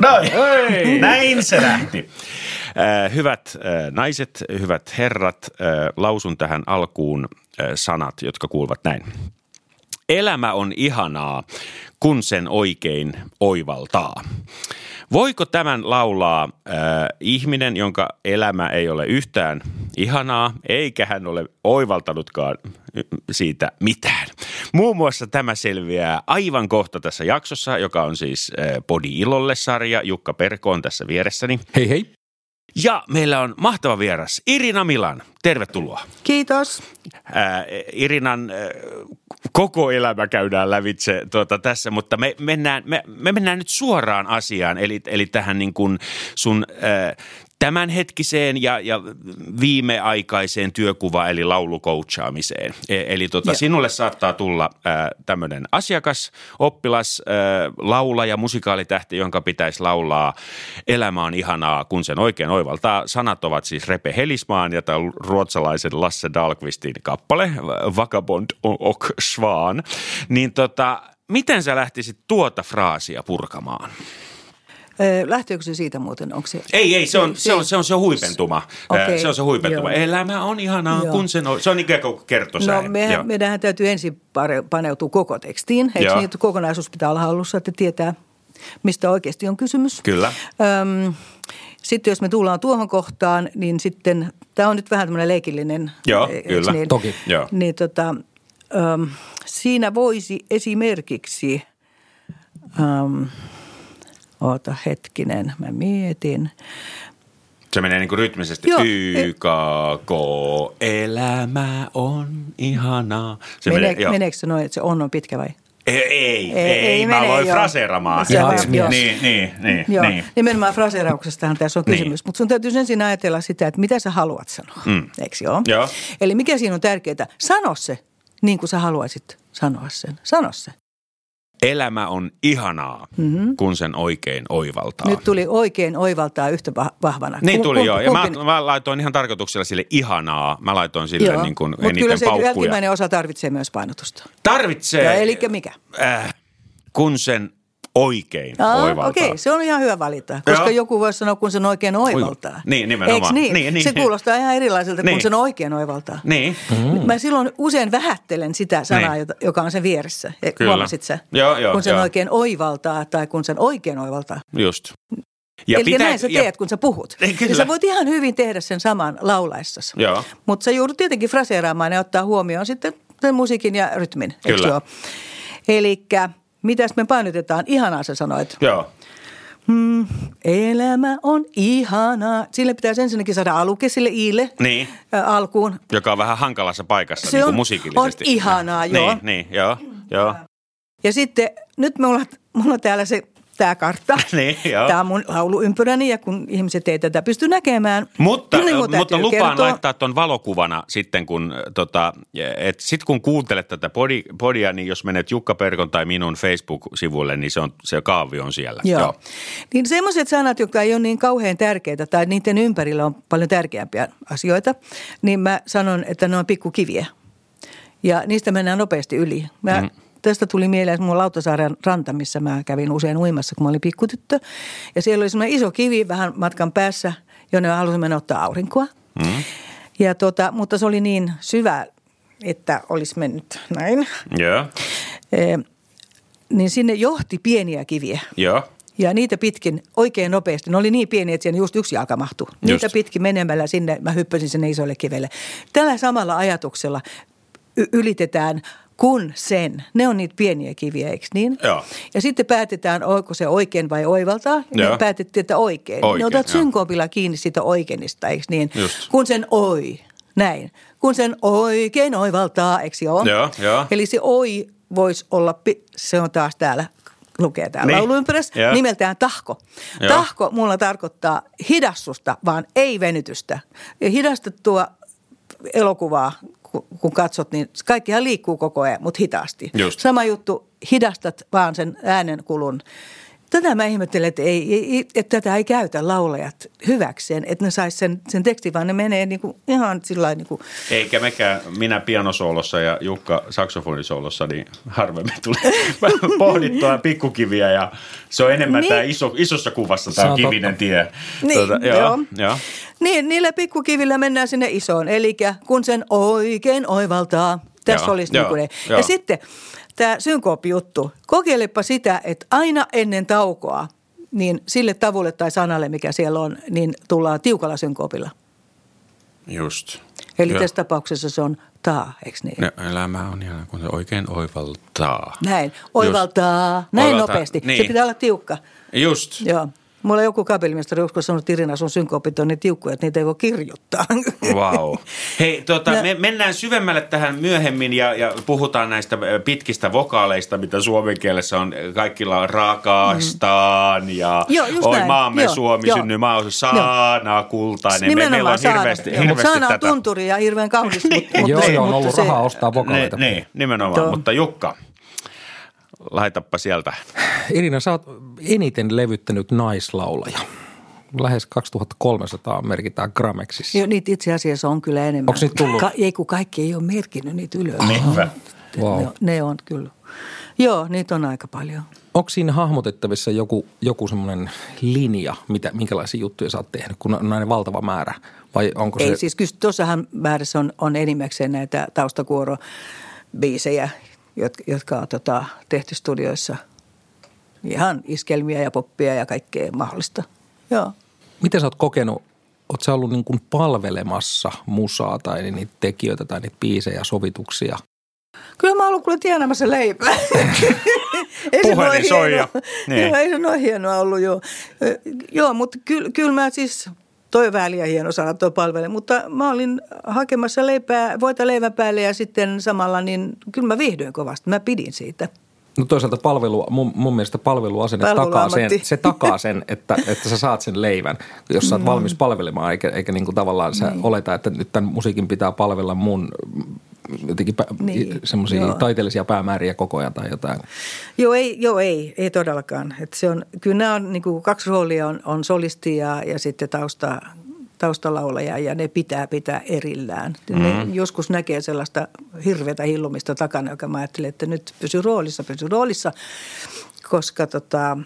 Noin, näin se lähti. Äh, hyvät äh, naiset, hyvät herrat, äh, lausun tähän alkuun sanat, jotka kuuluvat näin. Elämä on ihanaa, kun sen oikein oivaltaa. Voiko tämän laulaa äh, ihminen, jonka elämä ei ole yhtään ihanaa, eikä hän ole oivaltanutkaan siitä mitään? Muun muassa tämä selviää aivan kohta tässä jaksossa, joka on siis äh, Podi Ilolle-sarja. Jukka Perko on tässä vieressäni. Hei hei. Ja meillä on mahtava vieras, Irina Milan. Tervetuloa. Kiitos. Ää, Irinan ää, koko elämä käydään lävitse tuota, tässä, mutta me mennään, me, me mennään nyt suoraan asiaan, eli, eli tähän niin kuin sun ää, tämänhetkiseen ja, ja viimeaikaiseen työkuvaan, eli laulukoutchaamiseen. E, eli tota, sinulle saattaa tulla tämmöinen asiakas, oppilas, ää, laulaja, musikaalitähti, jonka pitäisi laulaa Elämä on ihanaa, kun sen oikein oivaltaa. Sanat ovat siis Repe Helismaan ja tämän ruotsalaisen Lasse Dahlqvistin kappale, Vagabond och Svan. Niin tota, miten sä lähtisit tuota fraasia purkamaan? Lähteekö se siitä muuten? Onko se... Ei, ei, se on se, on, se, on se huipentuma. Okei, Se on se huipentuma. joo. Elämä on ihanaa, Joo. kun sen on. Se on ikään kuin kertosäe. No mehän, meidän täytyy ensin paneutua koko tekstiin. Eikö Joo. niin, että kokonaisuus pitää olla hallussa, että tietää, mistä oikeasti on kysymys. Kyllä. Öm, sitten jos me tullaan tuohon kohtaan, niin sitten, tämä on nyt vähän tämmöinen leikillinen. Joo, kyllä. Niin, Toki. Joo. Niin tota, öm, siinä voisi esimerkiksi, öm, oota hetkinen, mä mietin. Se menee niin kuin rytmisesti. Joo, YKK, elämä on ihanaa. Se Mene, menee, meneekö se noin, että se on on pitkä vai? Ei, ei, ei, Ei, ei mä joo. fraseeramaan. Niin, niin, niin, Joo, niin. nimenomaan fraseerauksestahan tässä on Niin. kysymys. Mutta sun täytyy ensin ajatella sitä, että mitä sä haluat sanoa. Mm. Eikö joo? Joo. Eli mikä siinä on tärkeää? Sano se niin kuin sä haluaisit sanoa sen. Sano se. Elämä on ihanaa, mm-hmm. kun sen oikein oivaltaa. Nyt tuli oikein oivaltaa yhtä vah- vahvana. Niin tuli joo. Ja mä, kumpi- mä laitoin ihan tarkoituksella sille ihanaa. Mä laitoin sille Joo. niin kuin Mut kyllä eniten se paukkuja. jälkimmäinen osa tarvitsee myös painotusta. Tarvitsee. Ja elikkä mikä? Äh, kun sen oikein Aa, oivaltaa. Okei, se on ihan hyvä valinta, koska Joo. joku voisi sanoa, kun sen oikein oivaltaa. Niin, nimenomaan. Eikö niin? Niin, niin, se niin. kuulostaa ihan erilaiselta, Niin. kun sen oikein oivaltaa. Niin. Mm. Mä silloin usein vähättelen sitä sanaa, Niin. joka on sen vieressä. E, Kyllä. Huomasit sä? Joo, joo, kun sen joo. oikein oivaltaa tai kun sen oikein oivaltaa. Just. Ja Eli näin sä teet, kun sä puhut. Ei, kyllä. Ja sä voit ihan hyvin tehdä sen saman laulaessasi. Mutta sä joudut tietenkin fraseeraamaan ja ottaa huomioon sitten sen musiikin ja rytmin. Kyllä. Eli mitäs me painotetaan? Ihanaa sä sanoit. Joo. Mm, elämä on ihanaa. Sille pitäisi ensinnäkin saada aluke sille iille Niin. ä, alkuun. Joka on vähän hankalassa paikassa Se niin kuin on- musiikillisesti. on ihanaa, joo. Niin, niin joo. joo. Ja sitten nyt mulla, mulla on täällä se tämä kartta. Niin, joo. Tämä on mun lauluympyräni ja kun ihmiset ei tätä pysty näkemään. Mutta, niin mun mutta lupaan kertoa. laittaa tuon valokuvana sitten, kun, tota, et sit kun kuuntelet tätä podi, podia, niin jos menet Jukka Perkon tai minun Facebook-sivuille, niin se, on, se kaavi on siellä. Joo. Joo. Niin semmoiset sanat, jotka ei ole niin kauhean tärkeitä tai niiden ympärillä on paljon tärkeämpiä asioita, niin mä sanon, että ne on pikkukiviä. Ja niistä mennään nopeasti yli. Mä, mm. Tästä tuli mieleen että mun Lautasaaren ranta, missä mä kävin usein uimassa, kun mä olin pikkutyttö. Ja siellä oli semmoinen iso kivi vähän matkan päässä, jonne mä halusin mennä ottaa aurinkoa. Mm. Ja tota, mutta se oli niin syvä, että olisi mennyt näin. Joo, E, niin sinne johti pieniä kiviä. joo. Ja niitä pitkin oikein nopeasti, ne oli niin pieniä, että siinä just yksi jalka mahtui. Niitä Just. pitkin menemällä sinne, mä hyppäsin sinne isolle kivelle. Tällä samalla ajatuksella y- ylitetään kun sen. Ne on niitä pieniä kiviä, eikö niin? Joo. Ja sitten päätetään, onko se oikein vai oivaltaa. Joo. Päätettiin, että oikein. Oikein, ne otat synkoopilla kiinni siitä oikeinnista, eikö niin? Just. Kun sen oi, näin. Kun sen oikein oivaltaa, eikö joo? Joo, joo. Eli se oi voisi olla, se on taas täällä, lukee täällä Niin. lauluympyrässä, Joo. nimeltään tahko. Joo. Tahko mulla tarkoittaa hidastusta, vaan ei venytystä. Ja hidastettua elokuvaa, ku- kun katsot, niin kaikkihan liikkuu koko ajan, mutta hitaasti. Just. Sama juttu, hidastat vaan sen äänenkulun tätä mä ihmettelen, että, ei, että tätä ei käytä laulajat hyväkseen, että ne sais sen, sen tekstin, vaan ne menee niin kuin ihan sillä niin kuin. Eikä mekään, minä pianosoolossa ja Jukka saksofonisoolossa, niin harvemmin tulee pohdittua pikkukiviä ja se on enemmän niin. tämä iso, isossa kuvassa tämä kivinen tie. Niin, tuota, joo, joo. joo. Niin, niillä pikkukivillä mennään sinne isoon, eli kun sen oikein oivaltaa. Tässä joo, olisi joo, niin kuin Ja sitten tämä synkooppi-juttu. Kokeilepa sitä, että aina ennen taukoa, niin sille tavulle tai sanalle, mikä siellä on, niin tullaan tiukalla synkoopilla. Just. Eli Joo. tässä tapauksessa se on taa, eikö niin? No, elämä on ihan kun se oikein oivaltaa. Näin, oivaltaa, Just. näin oivaltaa. nopeasti. Niin. Se pitää olla tiukka. Just. Joo. Mulla joku kapellimestari joskus sanonut, että Irina, sun synkoopit on niin tiukkoja, että niitä ei voi kirjoittaa. Wow. Hei, tuota, no. me mennään syvemmälle tähän myöhemmin ja, ja puhutaan näistä pitkistä vokaaleista, mitä suomen kielessä on. Kaikilla on rakastaan mm. ja Joo, oi näin. maamme Joo, Suomi, jo. synny maa, saana, kultainen. Nimenomaan Meillä on saana. hirveästi, Joo, hirveästi saana on tunturi ja hirveän kaunis. mutta, niin. Joo, se on ollut rahaa ostaa vokaaleita. Niin, nimenomaan. Tuo. Mutta Jukka, laitappa sieltä. Irina, sä oot eniten levyttänyt naislaulaja. Lähes 2300 merkitään Gramexissa. Joo, niitä itse asiassa on kyllä enemmän. Onko niitä tullut? Ka- ei kun kaikki ei ole merkinnyt niitä ylös. Niinpä. Wow. Ne, ne on kyllä. Joo, niitä on aika paljon. Onko siinä hahmotettavissa joku, joku semmoinen linja, mitä, minkälaisia juttuja sä oot tehnyt, kun on näin valtava määrä? Vai onko Ei, se... siis kyllä tuossahan määrässä on, on enimmäkseen näitä taustakuorobiisejä, jotka, jotka on tota, tehty studioissa. Ihan iskelmiä ja poppia ja kaikkea mahdollista. Joo. Miten sä oot kokenut, oot sä ollut niin kuin palvelemassa musaa tai niitä tekijöitä tai niitä biisejä, sovituksia? Kyllä mä oon ollut kyllä tienamassa leipää. ei Puhelin soi jo. Niin. ei se noin hienoa ollut joo. Joo, mutta kyllä, kyllä mä siis toi väliä hieno sana tuo palvele, mutta mä olin hakemassa leipää, voita leivän päälle ja sitten samalla niin kyllä mä viihdyin kovasti. Mä pidin siitä. No toisaalta palvelu, mun, mun mielestä palveluasenne takaa sen, se takaa sen, että, että sä saat sen leivän, jos sä oot no. valmis palvelemaan, eikä, eikä niin kuin tavallaan sä niin. oleta, että nyt tämän musiikin pitää palvella mun jotenkin pä, niin, semmoisia taiteellisia päämääriä koko ajan tai jotain. Joo, ei, joo, ei, ei todellakaan. Et se on, kyllä nämä on niin kuin kaksi roolia, on, on solisti ja, ja sitten tausta, taustalaulaja ja ne pitää pitää erillään. Mm-hmm. Ne joskus näkee sellaista hirveätä hillumista takana, joka mä ajattelen, että nyt pysy roolissa, pysy roolissa, koska tota,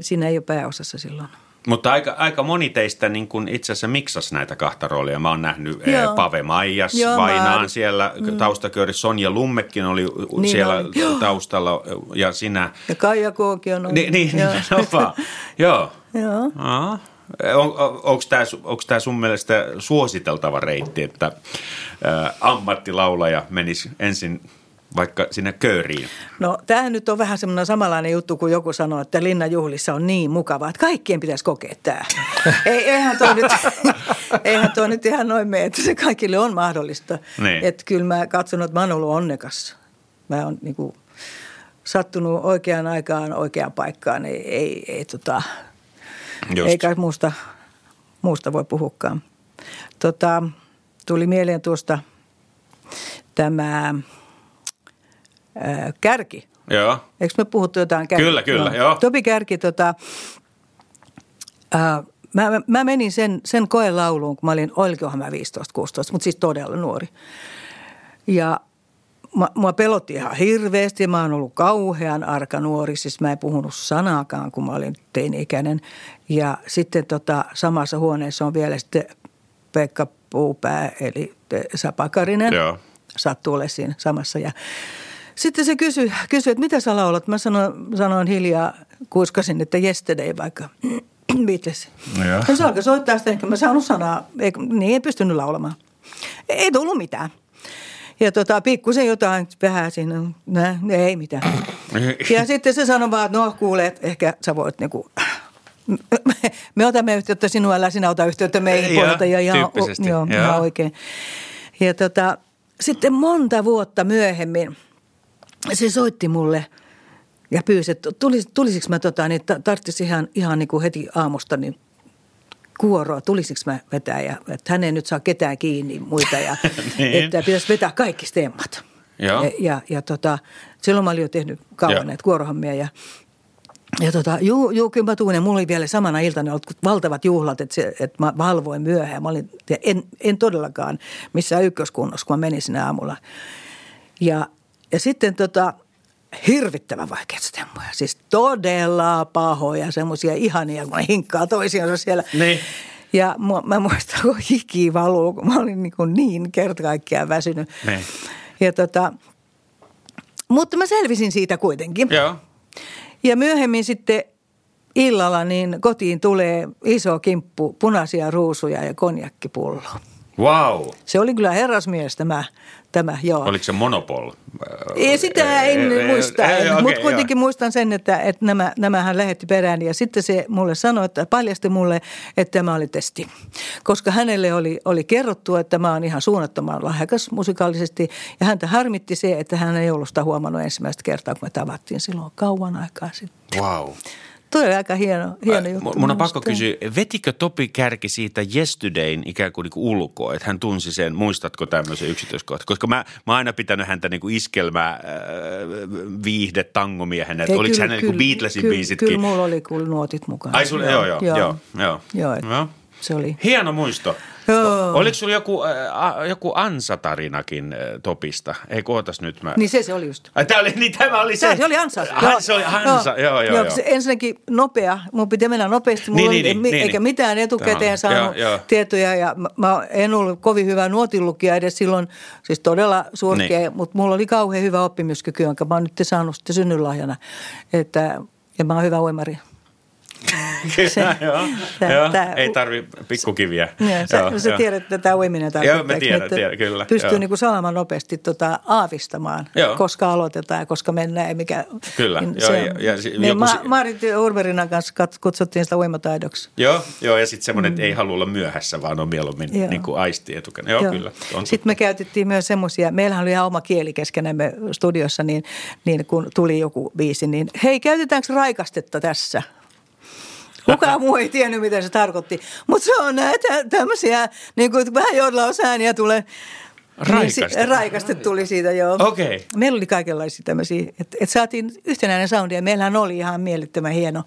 siinä ei ole pääosassa silloin. Mutta aika, aika moni teistä niin kun itse asiassa miksasi näitä kahta roolia. Mä oon nähnyt eh, Joo. Pave Maijas Joo, Vainaan mä... siellä mm. taustakööri. Sonja Lummekin oli niin siellä oli. taustalla ja sinä. Ja Kaija Kooki on ollut. Ni, niin, nimenomaan. Joo. Joo. On, on, Onko tämä sun mielestä suositeltava reitti, että ä, ammattilaulaja menisi ensin vaikka sinne kööriin? No tämähän nyt on vähän semmoinen samanlainen juttu kuin joku sanoo, että linnanjuhlissa on niin mukavaa, että kaikkien pitäisi kokea tämä. Ei, eihän, tuo nyt, eihän tuo nyt ihan noin mene, että se kaikille on mahdollista. Niin. Että kyllä mä katson, että mä oon ollut onnekas. Mä oon niin kuin, sattunut oikeaan aikaan oikeaan paikkaan. Ei, ei, ei, tota, ei kai muusta, muusta voi puhukaan. Tota, tuli mieleen tuosta tämä – Kärki. Joo. Eikö me puhuttu jotain Kärki? Kyllä, kyllä, joo. joo. Topi Kärki, tota, äh, mä, mä, menin sen, sen koelauluun, kun mä olin, olikohan mä 15-16, mutta siis todella nuori. Ja mä, mua pelotti ihan hirveästi. Mä oon ollut kauhean arka nuori, siis mä en puhunut sanaakaan, kun mä olin teini-ikäinen. Ja sitten tota, samassa huoneessa on vielä sitten Pekka Puupää, eli Sapakarinen. Joo. Sattuu olemaan siinä samassa. Ja sitten se kysyi, kysyi että mitä sä laulat? Mä sanoin, sanoin hiljaa, kuiskasin, että yesterday vaikka Beatles. Ja se alkoi soittaa sitä, enkä mä saanut sanaa, ei, niin ei pystynyt laulamaan. Ei tullut mitään. Ja tota, pikkusen jotain vähän siinä, nä, ei mitään. Ja sitten se sanoi vaan, että no kuule, että ehkä sä voit niinku, me otamme yhteyttä sinua, älä sinä ota yhteyttä meihin puolelta. Ja ihan, joo, ihan oikein. Ja tota, sitten monta vuotta myöhemmin – se soitti mulle ja pyysi, että tulis, tulisiko mä tota, niin tarvitsisi ihan, ihan niin kuin heti aamusta niin kuoroa, tulisiko mä vetää ja että hän ei nyt saa ketään kiinni muita ja niin. että pitäisi vetää kaikki stemmat. Ja, ja, ja tota, silloin mä olin jo tehnyt kauan Joo. näitä kuorohommia ja ja tota, juu, juu, kyllä mä tuun. Ja mulla oli vielä samana iltana ollut valtavat juhlat, että, se, että mä valvoin myöhään. Mä olin, en, en todellakaan missään ykköskunnossa, kun mä menin sinne aamulla. Ja, ja sitten tota, hirvittävän vaikeita stemmoja. Siis todella pahoja, semmoisia ihania, kun hinkkaa toisiansa siellä. Niin. Ja mä, mä muistan, kun hiki valuu, kun mä olin niin, niin kerta kaikkiaan väsynyt. Niin. Ja tota, mutta mä selvisin siitä kuitenkin. Joo. Ja myöhemmin sitten illalla niin kotiin tulee iso kimppu punaisia ruusuja ja konjakkipullo. Wow. Se oli kyllä herrasmies tämä, tämä joo. Oliko se monopol? Ei, sitä en ei, muista, ei, okay, mutta kuitenkin joo. muistan sen, että, että nämä, nämä hän lähetti perään ja sitten se mulle sanoi, että paljasti mulle, että tämä oli testi. Koska hänelle oli, oli kerrottu, että mä oon ihan suunnattoman lahjakas musikaalisesti ja häntä harmitti se, että hän ei ollut sitä huomannut ensimmäistä kertaa, kun me tavattiin silloin kauan aikaa sitten. Wow. Tuo oli aika hieno, hieno juttu. Mun on pakko kysyä, vetikö Topi Kärki siitä Yesterdayn ikään kuin, niin kuin ulkoa, että hän tunsi sen, muistatko tämmöisen yksityiskohtan? Koska mä, mä oon aina pitänyt häntä niin kuin iskelmää äh, viihde tangomiehenä, että oliko hän niin Beatlesin kyllä, biisitkin? Kyllä mulla oli kyllä nuotit mukana. Ai sulla, joo, joo, joo. joo, joo. joo, et, joo. Se oli. Hieno muisto. Joo. Oliko sulla joku, äh, joku ansatarinakin äh, Topista? Ei kootas nyt mä. Niin se se oli just. Ai, tämä oli, niin tämä oli se. Se, se oli ansa. Ah, se oli ansa, joo, joo, joo. joo. Se ensinnäkin nopea. Mun piti mennä nopeasti. Mulla niin, niin, niin, eikä niin. mitään etukäteen Tämä, saanut joo, joo. tietoja. Ja mä, mä en ollut kovin hyvä nuotinlukija edes silloin. Siis todella surkea. Niin. Mutta mulla oli kauhean hyvä oppimiskyky, jonka mä oon nyt saanut sitten synnynlahjana. Että, ja mä oon hyvä uimari. Kyllä, se, joo, tää, joo. Ei tarvi pikkukiviä. Joo, sä, joo, sä tiedät, että tämä uiminen tarkoittaa. Joo, mä tiedän, tiedän kyllä. Pystyy joo. niin salaman nopeasti tota, aavistamaan, joo. koska aloitetaan ja koska mennään. Ja mikä, kyllä. Niin joo, se, ja, ja, niin joku... Ma- Marit kanssa kutsuttiin sitä uimataidoksi. Joo, joo ja sitten semmoinen, että ei halua olla myöhässä, vaan on mieluummin niin kuin aisti etukana. Joo, joo, kyllä. On sitten me käytettiin myös semmoisia, meillähän oli ihan oma kieli keskenämme studiossa, niin, niin kun tuli joku biisi, niin hei, käytetäänkö raikastetta tässä? Kukaan muu ei tiennyt, mitä se tarkoitti. Mutta se on näitä tämmöisiä, niin kuin vähän ääniä tulee. Raikaste. Niin, raikaste tuli siitä, joo. Okay. Meillä oli kaikenlaisia tämmöisiä, että et saatiin yhtenäinen soundi ja meillähän oli ihan mielettömän hieno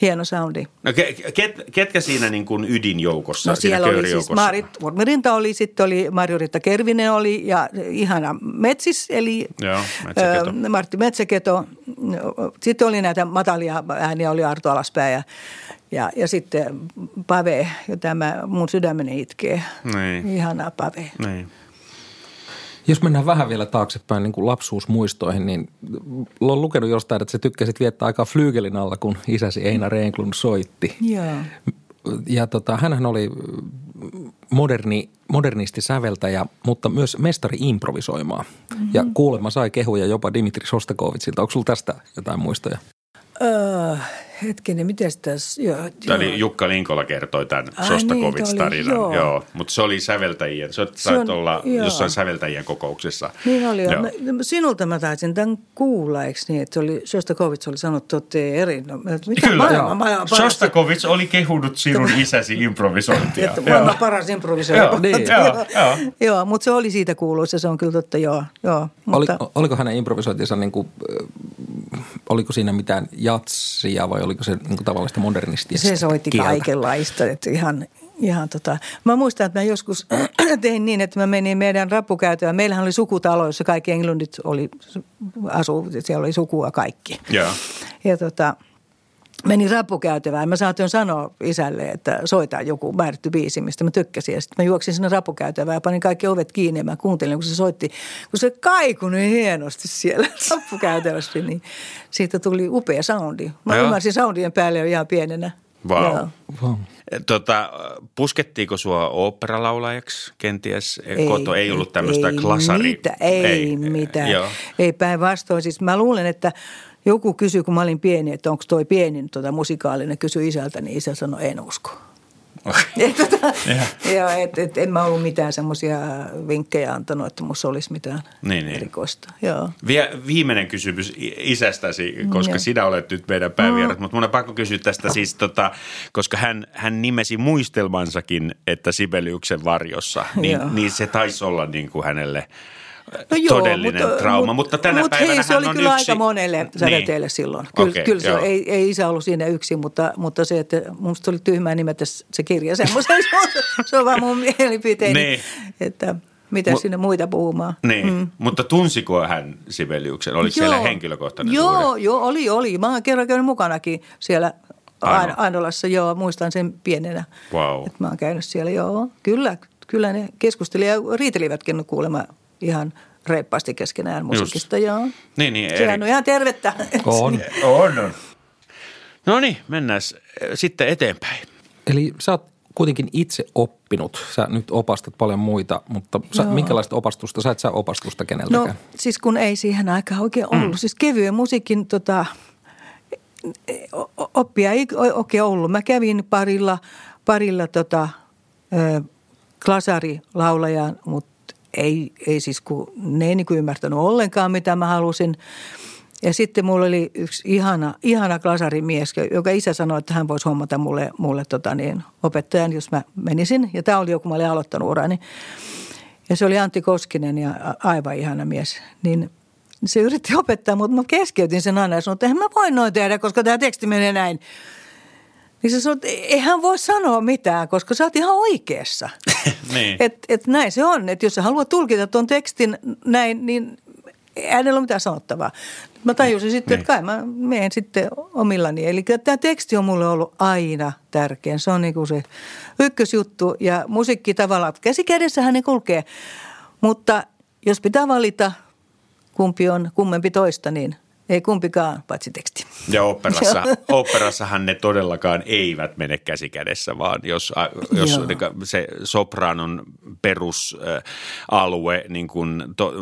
hieno soundi. No ket, ketkä siinä niin kuin ydinjoukossa, no siellä oli siis Marit Urmirinta oli, sitten oli Marjo-Ritta Kervinen oli ja ihana Metsis, eli Joo, Metsäketo. Ö, Martti Metsäketo. Sitten oli näitä matalia ääniä, oli Arto Alaspää ja, ja, ja sitten Pave, ja tämä mun sydämeni itkee. Niin. Ihana Pave. Niin. Jos mennään vähän vielä taaksepäin niin kuin lapsuusmuistoihin, niin olen lukenut jostain, että sä tykkäsit viettää aikaa flyygelin alla, kun isäsi Einar Englund soitti. Joo. Ja tota, hänhän oli moderni, modernisti säveltäjä, mutta myös mestari improvisoimaan. Mm-hmm. Ja kuulemma sai kehuja jopa Dimitri Sostakovitsilta. Onko sulla tästä jotain muistoja? Öö, hetkinen, miten tässä? Joo, Tämä oli Jukka Linkola kertoi tämän Sostakovits-tarinan. Niin, joo. joo. Mutta se oli säveltäjien, se, se on, olla joo. jossain säveltäjien kokouksessa. Niin oli, joo. Mä, sinulta mä taisin tämän kuulla, eikö niin? Että oli, Sostakovits oli sanottu, että eri. No, mitä Kyllä, maailman, maailman Sostakovits oli kehunut sinun isäsi improvisointia. että maailman paras improvisointi. joo, niin, joo, joo. joo, mutta se oli siitä kuuluisa, se on kyllä totta, joo. joo mutta... Oli, oliko hänen improvisointinsa, niin kuin, oliko siinä mitään jatsia vai oliko se niin tavallista modernistia? Se soitti kieltä. kaikenlaista, että ihan, ihan tota. Mä muistan, että mä joskus tein niin, että mä menin meidän rappukäytävään. Meillähän oli sukutalo, jossa kaikki englundit oli, asu, siellä oli sukua kaikki. Yeah. Ja tota, menin rappukäytävään. Mä saatoin sanoa isälle, että soita joku määrätty biisi, mistä mä tykkäsin. Ja sitten mä juoksin sinne rappukäytävään ja panin kaikki ovet kiinni ja mä kuuntelin, kun se soitti. Kun se kaikui niin hienosti siellä rappukäytävässä, niin siitä tuli upea soundi. Mä Joo. ymmärsin soundien päälle jo ihan pienenä. Wow. wow. Tota, puskettiinko sua oopperalaulajaksi kenties? Ei, Koto ei ollut tämmöistä ei klasari. Mitä, ei, ei mitään. Joo. Ei päinvastoin. Siis mä luulen, että joku kysyi, kun mä olin pieni, että onko toi pieni tota, musikaalinen, kysyi isältä, niin isä sanoi, en usko. Okay. tota, joo, et, et, en mä ollut mitään semmoisia vinkkejä antanut, että musta olisi mitään niin, niin. erikoista. Joo. Vie, viimeinen kysymys isästäsi, koska ja. sinä olet nyt meidän päävierat, mm. mutta mun on pakko kysyä tästä siis, tota, koska hän, hän nimesi muistelmansakin, että Sibeliuksen varjossa, niin, niin se taisi olla niin kuin hänelle – no joo, todellinen mutta, trauma, mutta tänä mutta päivänä hei, se oli on kyllä yksi... aika monelle sävelteelle niin. silloin. Kyllä, okay, kyllä se ei, ei isä ollut siinä yksin, mutta, mutta se, että minusta oli tyhmää nimetä se kirja semmoisen, se on vaan mun mielipiteeni, niin. että mitä Mu- sinne muita puhumaan. Niin, mm. mutta tunsiko hän Sibeliuksen? Oliko joo, siellä henkilökohtainen Joo, suhde? joo, oli, oli. Mä oon kerran käynyt mukanakin siellä Aino. Ainolassa, joo, muistan sen pienenä. Wow. Että mä oon käynyt siellä, joo, kyllä, kyllä ne keskusteli ja riitelivätkin kuulemma ihan reippaasti keskenään musiikista, Just. joo. Niin, niin. Sehän eri... on ihan tervettä. On. on, on. No niin, mennään sitten eteenpäin. Eli sä oot kuitenkin itse oppinut. Sä nyt opastat paljon muita, mutta sä, minkälaista opastusta? Sä et saa opastusta keneltäkään. No siis kun ei siihen aikaan oikein ollut. Mm. Siis kevyen musiikin tota, oppia ei oikein ollut. Mä kävin parilla, parilla tota, ö, klasarilaulajan, mutta ei, ei siis kun ne ei niin kuin ymmärtänyt ollenkaan, mitä mä halusin. Ja sitten mulla oli yksi ihana, ihana klasarimies, joka isä sanoi, että hän voisi hommata mulle, mulle tota niin, opettajan, jos mä menisin. Ja tämä oli joku, mä olin aloittanut urani. Ja se oli Antti Koskinen ja aivan ihana mies. Niin se yritti opettaa, mutta mä keskeytin sen aina ja sanoin, että eihän mä voi noin tehdä, koska tämä teksti menee näin. Niin se sanoi, että eihän voi sanoa mitään, koska sä oot ihan oikeassa. niin. et, et näin se on, että jos sä haluat tulkita tuon tekstin näin, niin hänellä ole mitään sanottavaa. Mä tajusin sitten, niin. että kai mä menen sitten omillani. Eli tämä teksti on mulle ollut aina tärkeä. Se on niin kuin se ykkösjuttu ja musiikki tavallaan käsi kädessähän ne kulkee. Mutta jos pitää valita, kumpi on kummempi toista, niin ei kumpikaan, paitsi teksti. Ja operassa, operassahan ne todellakaan eivät mene käsi kädessä, vaan jos, jos se sopranon perusalue niin kuin to,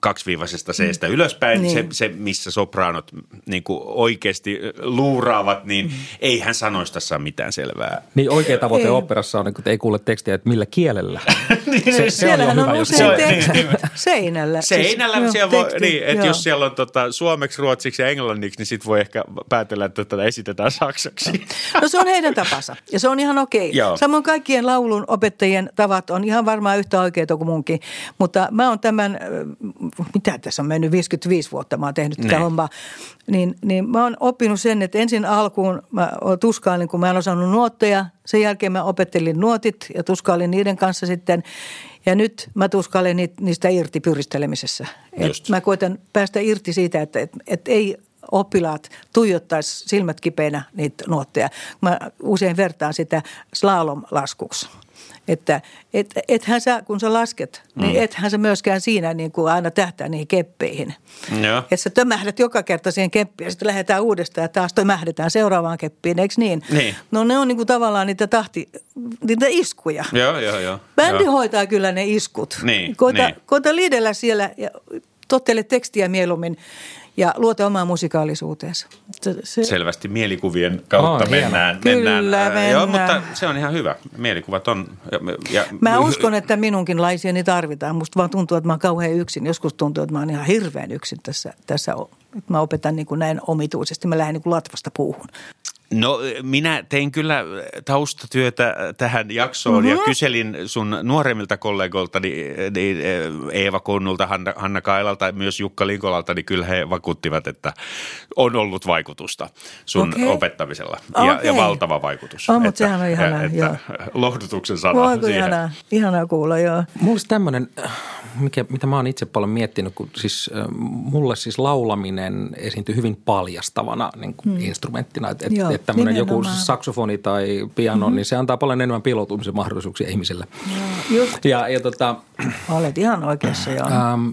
kaksiviivaisesta seestä mm. ylöspäin, niin. se, se missä sopranot niin kuin oikeasti luuraavat, niin mm. eihän sanoista saa mitään selvää. Niin oikea tavoite ei. operassa on, että ei kuule tekstiä, että millä kielellä. niin, se, se on jo hyvä on usein teksti seinällä. Seinällä, siis, siellä voi, niin, että jos siellä on tota, suomeksi, ruotsiksi ja englanniksi, niin sitten voi ehkä päätellä, että tätä esitetään saksaksi. No se on heidän tapansa ja se on ihan okei. Okay. Samoin kaikkien laulun opettajien tavat on ihan varmaan yhtä oikeita kuin munkin. Mutta mä oon tämän, mitä tässä on mennyt, 55 vuotta mä oon tehnyt tätä ne. hommaa. Niin, niin mä oon oppinut sen, että ensin alkuun mä tuskailin, kun mä en osannut nuotteja. Sen jälkeen mä opettelin nuotit ja tuskailin niiden kanssa sitten. Ja nyt mä tuskailen niistä irti pyristelemisessä. Et mä koitan päästä irti siitä, että et, et ei oppilaat tuijottaisi silmät kipeänä niitä nuotteja. Mä usein vertaan sitä slalom-laskuksi. Että et, ethän sä, kun sä lasket, niin mm. ethän sä myöskään siinä niin kuin aina tähtää niihin keppeihin. Joo. Että sä tömähdät joka kerta siihen keppiin ja sitten lähdetään uudestaan ja taas tömähdetään seuraavaan keppiin, eikö niin? niin. No ne on niin kuin tavallaan niitä tahti, niitä iskuja. Joo, joo, joo. Bändi joo. hoitaa kyllä ne iskut. Niin, koita, niin. koita liidellä siellä ja tottele tekstiä mieluummin ja luota omaan musikaalisuuteensa. Se, Selvästi mielikuvien kautta oh, mennään. Kyllä mennään. mennään. Joo, mutta se on ihan hyvä. Mielikuvat on. Ja, ja, mä uskon, että minunkin laisieni tarvitaan. Musta vaan tuntuu, että mä oon kauhean yksin. Joskus tuntuu, että mä oon ihan hirveän yksin tässä. tässä että mä opetan niin kuin näin omituisesti. Mä lähden niin kuin latvasta puuhun. No minä tein kyllä taustatyötä tähän jaksoon mm-hmm. ja kyselin sun nuoremmilta kollegoilta, niin Eeva Konnulta, Hanna, Hanna Kailalta ja myös Jukka Linkolalta, niin kyllä he vakuuttivat, että on ollut vaikutusta sun okay. opettamisella ja, okay. ja valtava vaikutus. Oh, mutta sehän on ihanaa, että, joo. Lohdutuksen sana Voiko siihen. Ihanaa, ihanaa kuulla, joo. Mulla tämmöinen, mikä, mitä mä oon itse paljon miettinyt, kun siis mulle siis laulaminen esiintyy hyvin paljastavana niin kuin hmm. instrumenttina, että et, että tämmöinen joku saksofoni tai piano, mm-hmm. niin se antaa paljon enemmän piiloutumisen mahdollisuuksia ihmisille. Joo, just. Ja, ja tota, Olet ihan oikeassa, joo. Ähm,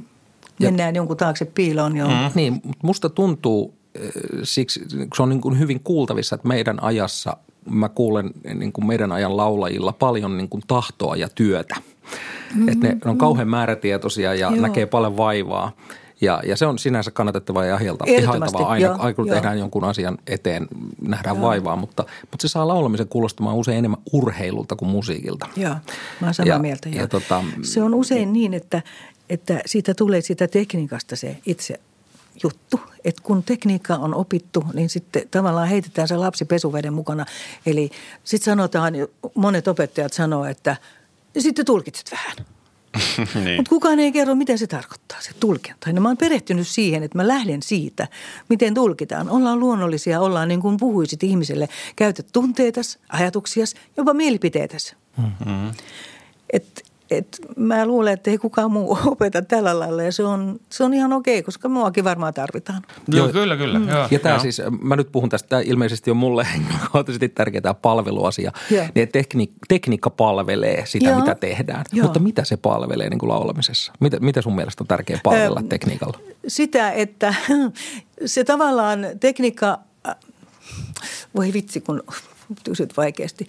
Mennään ja, jonkun taakse piiloon, joo. Mm. Niin, musta tuntuu siksi, se on niin kuin hyvin kuultavissa, että meidän ajassa mä kuulen niin kuin meidän ajan laulajilla paljon niin kuin tahtoa ja työtä. Mm-hmm. Että ne on kauhean määrätietoisia ja Joo. näkee paljon vaivaa. Ja, ja se on sinänsä kannatettavaa ja ihailtavaa aina, aina kun tehdään jonkun asian eteen, nähdään joo. vaivaa, mutta, mutta se saa laulamisen kuulostamaan usein enemmän urheilulta kuin musiikilta. Joo, mä oon samaa ja, mieltä. Ja tota, se on usein niin, että, että siitä tulee sitä tekniikasta se itse juttu. Että kun tekniikka on opittu, niin sitten tavallaan heitetään se lapsi pesuveden mukana. Eli sitten sanotaan, monet opettajat sanoo, että sitten tulkitset vähän – niin. Mutta kukaan ei kerro, mitä se tarkoittaa, se tulkinta. Ja mä oon perehtynyt siihen, että mä lähden siitä, miten tulkitaan. Ollaan luonnollisia, ollaan niin kuin puhuisit ihmiselle. Käytät tunteitas, ajatuksias, jopa mielipiteitäsi. Mm-hmm. Että et mä luulen, että ei kukaan muu opeta tällä lailla ja se on, se on ihan okei, koska muakin varmaan tarvitaan. Joo, kyllä, kyllä. Mm. Joo, ja tämä siis, mä nyt puhun tästä, ilmeisesti on mulle henkilökohtaisesti tärkeä tämä palveluasia. Yeah. Niin tekni, tekniikka palvelee sitä, Joo. mitä tehdään. Joo. Mutta mitä se palvelee niin kuin laulamisessa? Mitä, mitä sun mielestä on tärkeää palvella ähm, tekniikalla? Sitä, että se tavallaan tekniikka, äh, voi vitsi kun kysyt vaikeasti.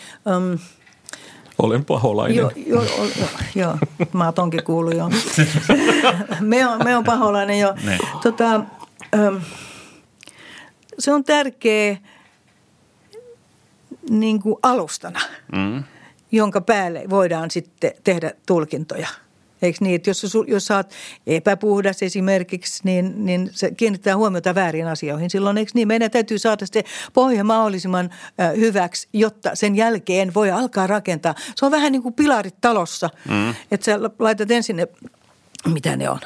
Olen paholainen. Joo, joo, joo, joo. mä oon tonkin kuullut jo. me, on, me on paholainen jo. Tota, ähm, se on tärkeä niin kuin alustana, mm. jonka päälle voidaan sitten tehdä tulkintoja – Eikö niin, että jos, jos sä oot epäpuhdas esimerkiksi, niin, niin se kiinnittää huomiota väärin asioihin. Silloin eikö niin, meidän täytyy saada se pohja mahdollisimman hyväksi, jotta sen jälkeen voi alkaa rakentaa. Se on vähän niin kuin pilarit talossa, mm. että sä laitat ensin ne, mitä ne on,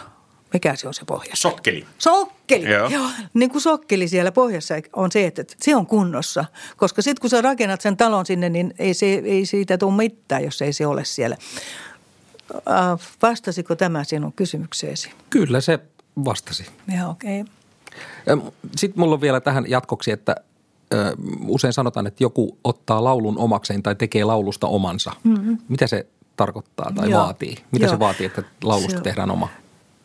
mikä se on se pohja? Sokkeli. Sokkeli, joo. joo. Niin kuin sokkeli siellä pohjassa on se, että se on kunnossa. Koska sitten kun sä rakennat sen talon sinne, niin ei, se, ei siitä tule mitään, jos ei se ole siellä. Äh, vastasiko tämä sinun kysymykseesi? Kyllä se vastasi. Joo, okei. Okay. Sitten mulla on vielä tähän jatkoksi, että usein sanotaan, että joku ottaa laulun omakseen tai tekee laulusta omansa. Mm-hmm. Mitä se tarkoittaa tai Joo. vaatii? Mitä Joo. se vaatii, että laulusta se tehdään oma?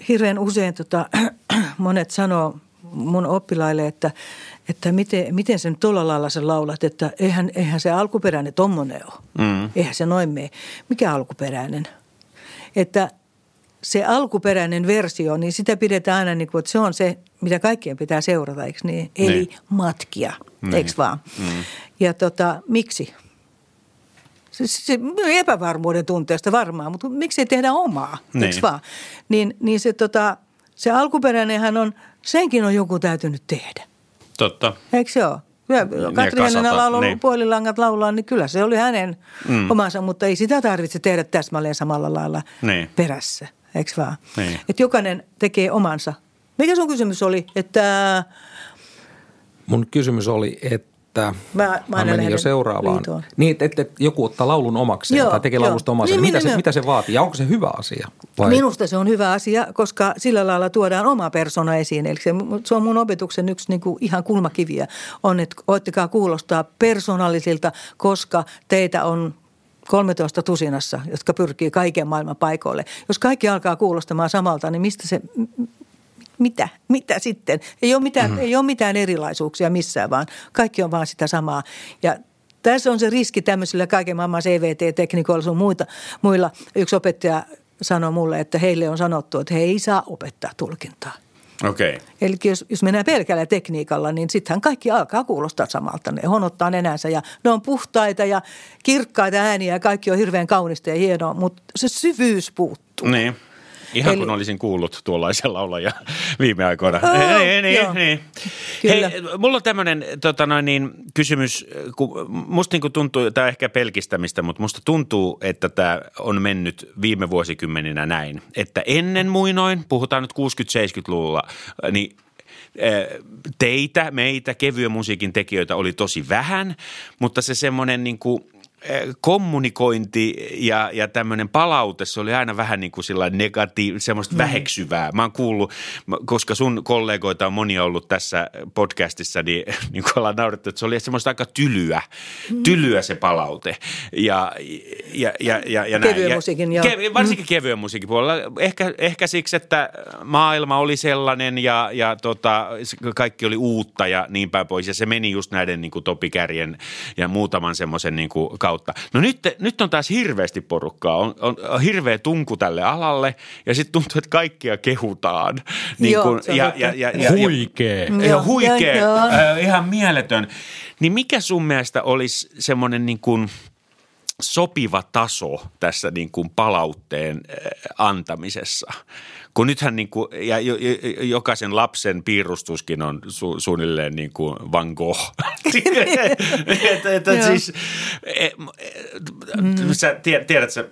Hirveän usein tota, monet sanoo mun oppilaille, että, että miten, miten sen tuolla lailla sen laulat, että eihän, eihän se alkuperäinen tommonen ole. Mm. Eihän se noin mene. Mikä alkuperäinen – että se alkuperäinen versio, niin sitä pidetään aina niin kuin, että se on se, mitä kaikkien pitää seurata, eikö niin? Eli niin. matkia, niin. eikö vaan? Mm. Ja tota, miksi? Se, se, epävarmuuden tunteesta varmaan, mutta miksi ei tehdä omaa, niin. eikö vaan? Niin, niin se, tota, se alkuperäinenhän on, senkin on joku täytynyt tehdä. Totta. Eikö se ole? Katri Hänen laulu niin. puolilangat laulaa, niin kyllä se oli hänen mm. omansa, mutta ei sitä tarvitse tehdä täsmälleen samalla lailla niin. perässä, eikö vaan? Niin. Että jokainen tekee omansa. Mikä sun kysymys oli, että... Mun kysymys oli, että että mä, mä, menin jo seuraavaan. Liitoon. Niin, että, että joku ottaa laulun omakseen joo, tai tekee joo. laulusta omansa. Niin, niin, mitä, niin, se, mitä se vaatii ja onko se hyvä asia? Vai? Minusta se on hyvä asia, koska sillä lailla tuodaan oma persona esiin. Eli se, se on mun opetuksen yksi niin kuin ihan kulmakiviä. On, että oittakaa kuulostaa persoonallisilta, koska teitä on 13 tusinassa, jotka pyrkii kaiken maailman paikoille. Jos kaikki alkaa kuulostamaan samalta, niin mistä se, mitä, mitä sitten? Ei ole mitään, mm. ei ole mitään erilaisuuksia missään, vaan kaikki on vaan sitä samaa. Ja tässä on se riski tämmöisillä kaiken maailman CVT-teknikoilla sun muita, muilla. Yksi opettaja sanoi mulle, että heille on sanottu, että he ei saa opettaa tulkintaa. Okei. Okay. Eli jos, jos mennään pelkällä tekniikalla, niin sittenhän kaikki alkaa kuulostaa samalta. Ne honottaa nenänsä ja ne on puhtaita ja kirkkaita ääniä ja kaikki on hirveän kaunista ja hienoa, mutta se syvyys puuttuu. Niin. Ihan Eli... kun olisin kuullut tuollaisen laulaja viime aikoina. Oh, niin, niin, niin. Hei, mulla on tämmöinen tota noin, niin, kysymys, kun musta niin tuntuu, tämä ehkä pelkistämistä, mutta musta tuntuu, että tämä on mennyt viime vuosikymmeninä näin. Että ennen muinoin, puhutaan nyt 60-70-luvulla, niin teitä, meitä, kevyen musiikin tekijöitä oli tosi vähän, mutta se semmoinen niin kuin kommunikointi ja, ja tämmöinen palaute, se oli aina vähän niin kuin negatiivista, semmoista mm. väheksyvää. Mä oon kuullut, koska sun kollegoita on monia ollut tässä podcastissa, niin, niin kuin ollaan naurettu, että se oli semmoista aika tylyä, mm. tylyä se palaute. Ja, ja, ja, ja, ja Kevyen näin. musiikin, joo. Ke, varsinkin mm. kevyen musiikin puolella. Ehkä, ehkä siksi, että maailma oli sellainen ja, ja tota, kaikki oli uutta ja niin päin pois. Ja se meni just näiden niin kuin Topi Kärjen ja muutaman semmoisen niin kuin kautta. No nyt, nyt on taas hirveästi porukkaa, on, on, on hirveä tunku tälle alalle ja sitten tuntuu, että kaikkia kehutaan. Niin joo, kun, ja, ja, ja, ja, huikee. Ja, ja huikee, joo, joo. Äh, ihan mieletön. Niin mikä sun mielestä olisi semmoinen niin kuin sopiva taso tässä niin kuin palautteen antamisessa? Kun nythän niin kuin, ja jo, jo, jokaisen lapsen piirustuskin on su, suunnilleen niin kuin Van Gogh. että, että siis, e, mm. sä tiedät, sä,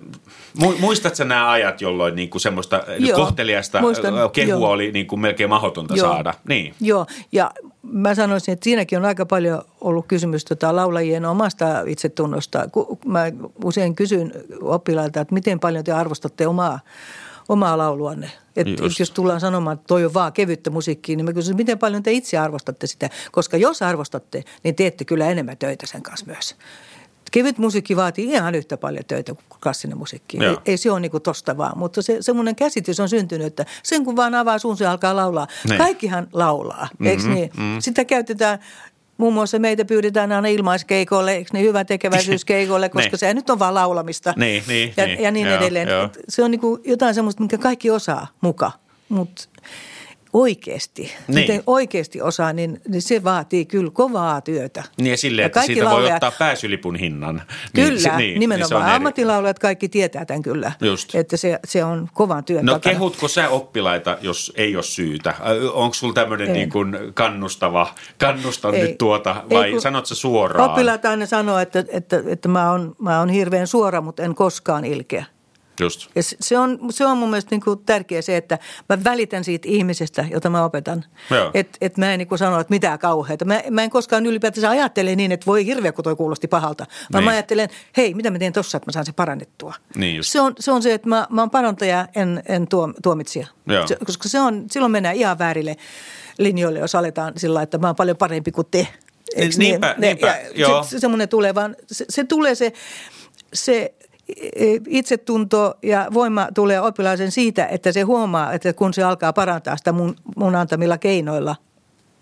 muistatko nämä ajat, jolloin niin kuin semmoista Joo, kohteliasta muistan, kehua jo. oli niin kuin melkein mahdotonta Joo. saada? Niin. Joo, ja mä sanoisin, että siinäkin on aika paljon ollut kysymys tota laulajien omasta itsetunnosta. Mä usein kysyn oppilailta, että miten paljon te arvostatte omaa, omaa lauluanne. Et jos tullaan sanomaan, että toi on vaan kevyttä musiikkia, niin mä kysyn, miten paljon te itse arvostatte sitä. Koska jos arvostatte, niin teette kyllä enemmän töitä sen kanssa myös. Kevyt musiikki vaatii ihan yhtä paljon töitä kuin klassinen musiikki. Ei, ei se ole niin kuin tosta vaan, mutta se, semmoinen käsitys on syntynyt, että sen kun vaan avaa suun, se alkaa laulaa. Ne. Kaikkihan laulaa, mm-hmm, eikö niin? Mm-hmm. Sitä käytetään Muun muassa meitä pyydetään aina ilmaiskeikolle, eikö niin hyvä tekeväisyyskeikolle, koska niin. se nyt on vaan laulamista niin, niin, ja, niin, ja niin joo, edelleen. Joo. Se on niin kuin jotain semmoista, mikä kaikki osaa muka, mutta oikeasti, niin. miten oikeasti osaa, niin, niin se vaatii kyllä kovaa työtä. Niin ja silleen, ja että siitä laulajat, voi ottaa pääsylipun hinnan. Niin kyllä, niin, niin, nimenomaan. Niin Ammattilaulajat kaikki tietää tämän kyllä, Just. että se, se on kovan työn No takana. kehutko sä oppilaita, jos ei ole syytä? Onko sulla tämmöinen niin kuin kannustava, kannusta ei. nyt tuota vai ei, sanot sä suoraan? Oppilaat aina sanoo, että, että, että mä, oon, mä oon hirveän suora, mutta en koskaan ilkeä. Just. Ja se on, se on mun mielestä niin kuin tärkeä se, että mä välitän siitä ihmisestä, jota mä opetan. Että et mä en niin kuin sano, että mitä kauheita. Mä, mä en koskaan ylipäätänsä ajattele niin, että voi hirveä, kun toi kuulosti pahalta. Vaan niin. mä ajattelen, hei, mitä mä teen tossa, että mä saan se parannettua. Niin se, on, se on se, että mä, mä oon parantaja, en, en tuom, tuomitsija. Se, koska se on, silloin mennään ihan väärille linjoille, jos aletaan sillä että mä oon paljon parempi kuin te. Eiks niinpä, niin? niinpä, ja joo. Se, se semmoinen tulee, vaan se, se tulee se, se itsetunto ja voima tulee oppilaisen siitä, että se huomaa, että kun se alkaa parantaa sitä mun, mun antamilla keinoilla,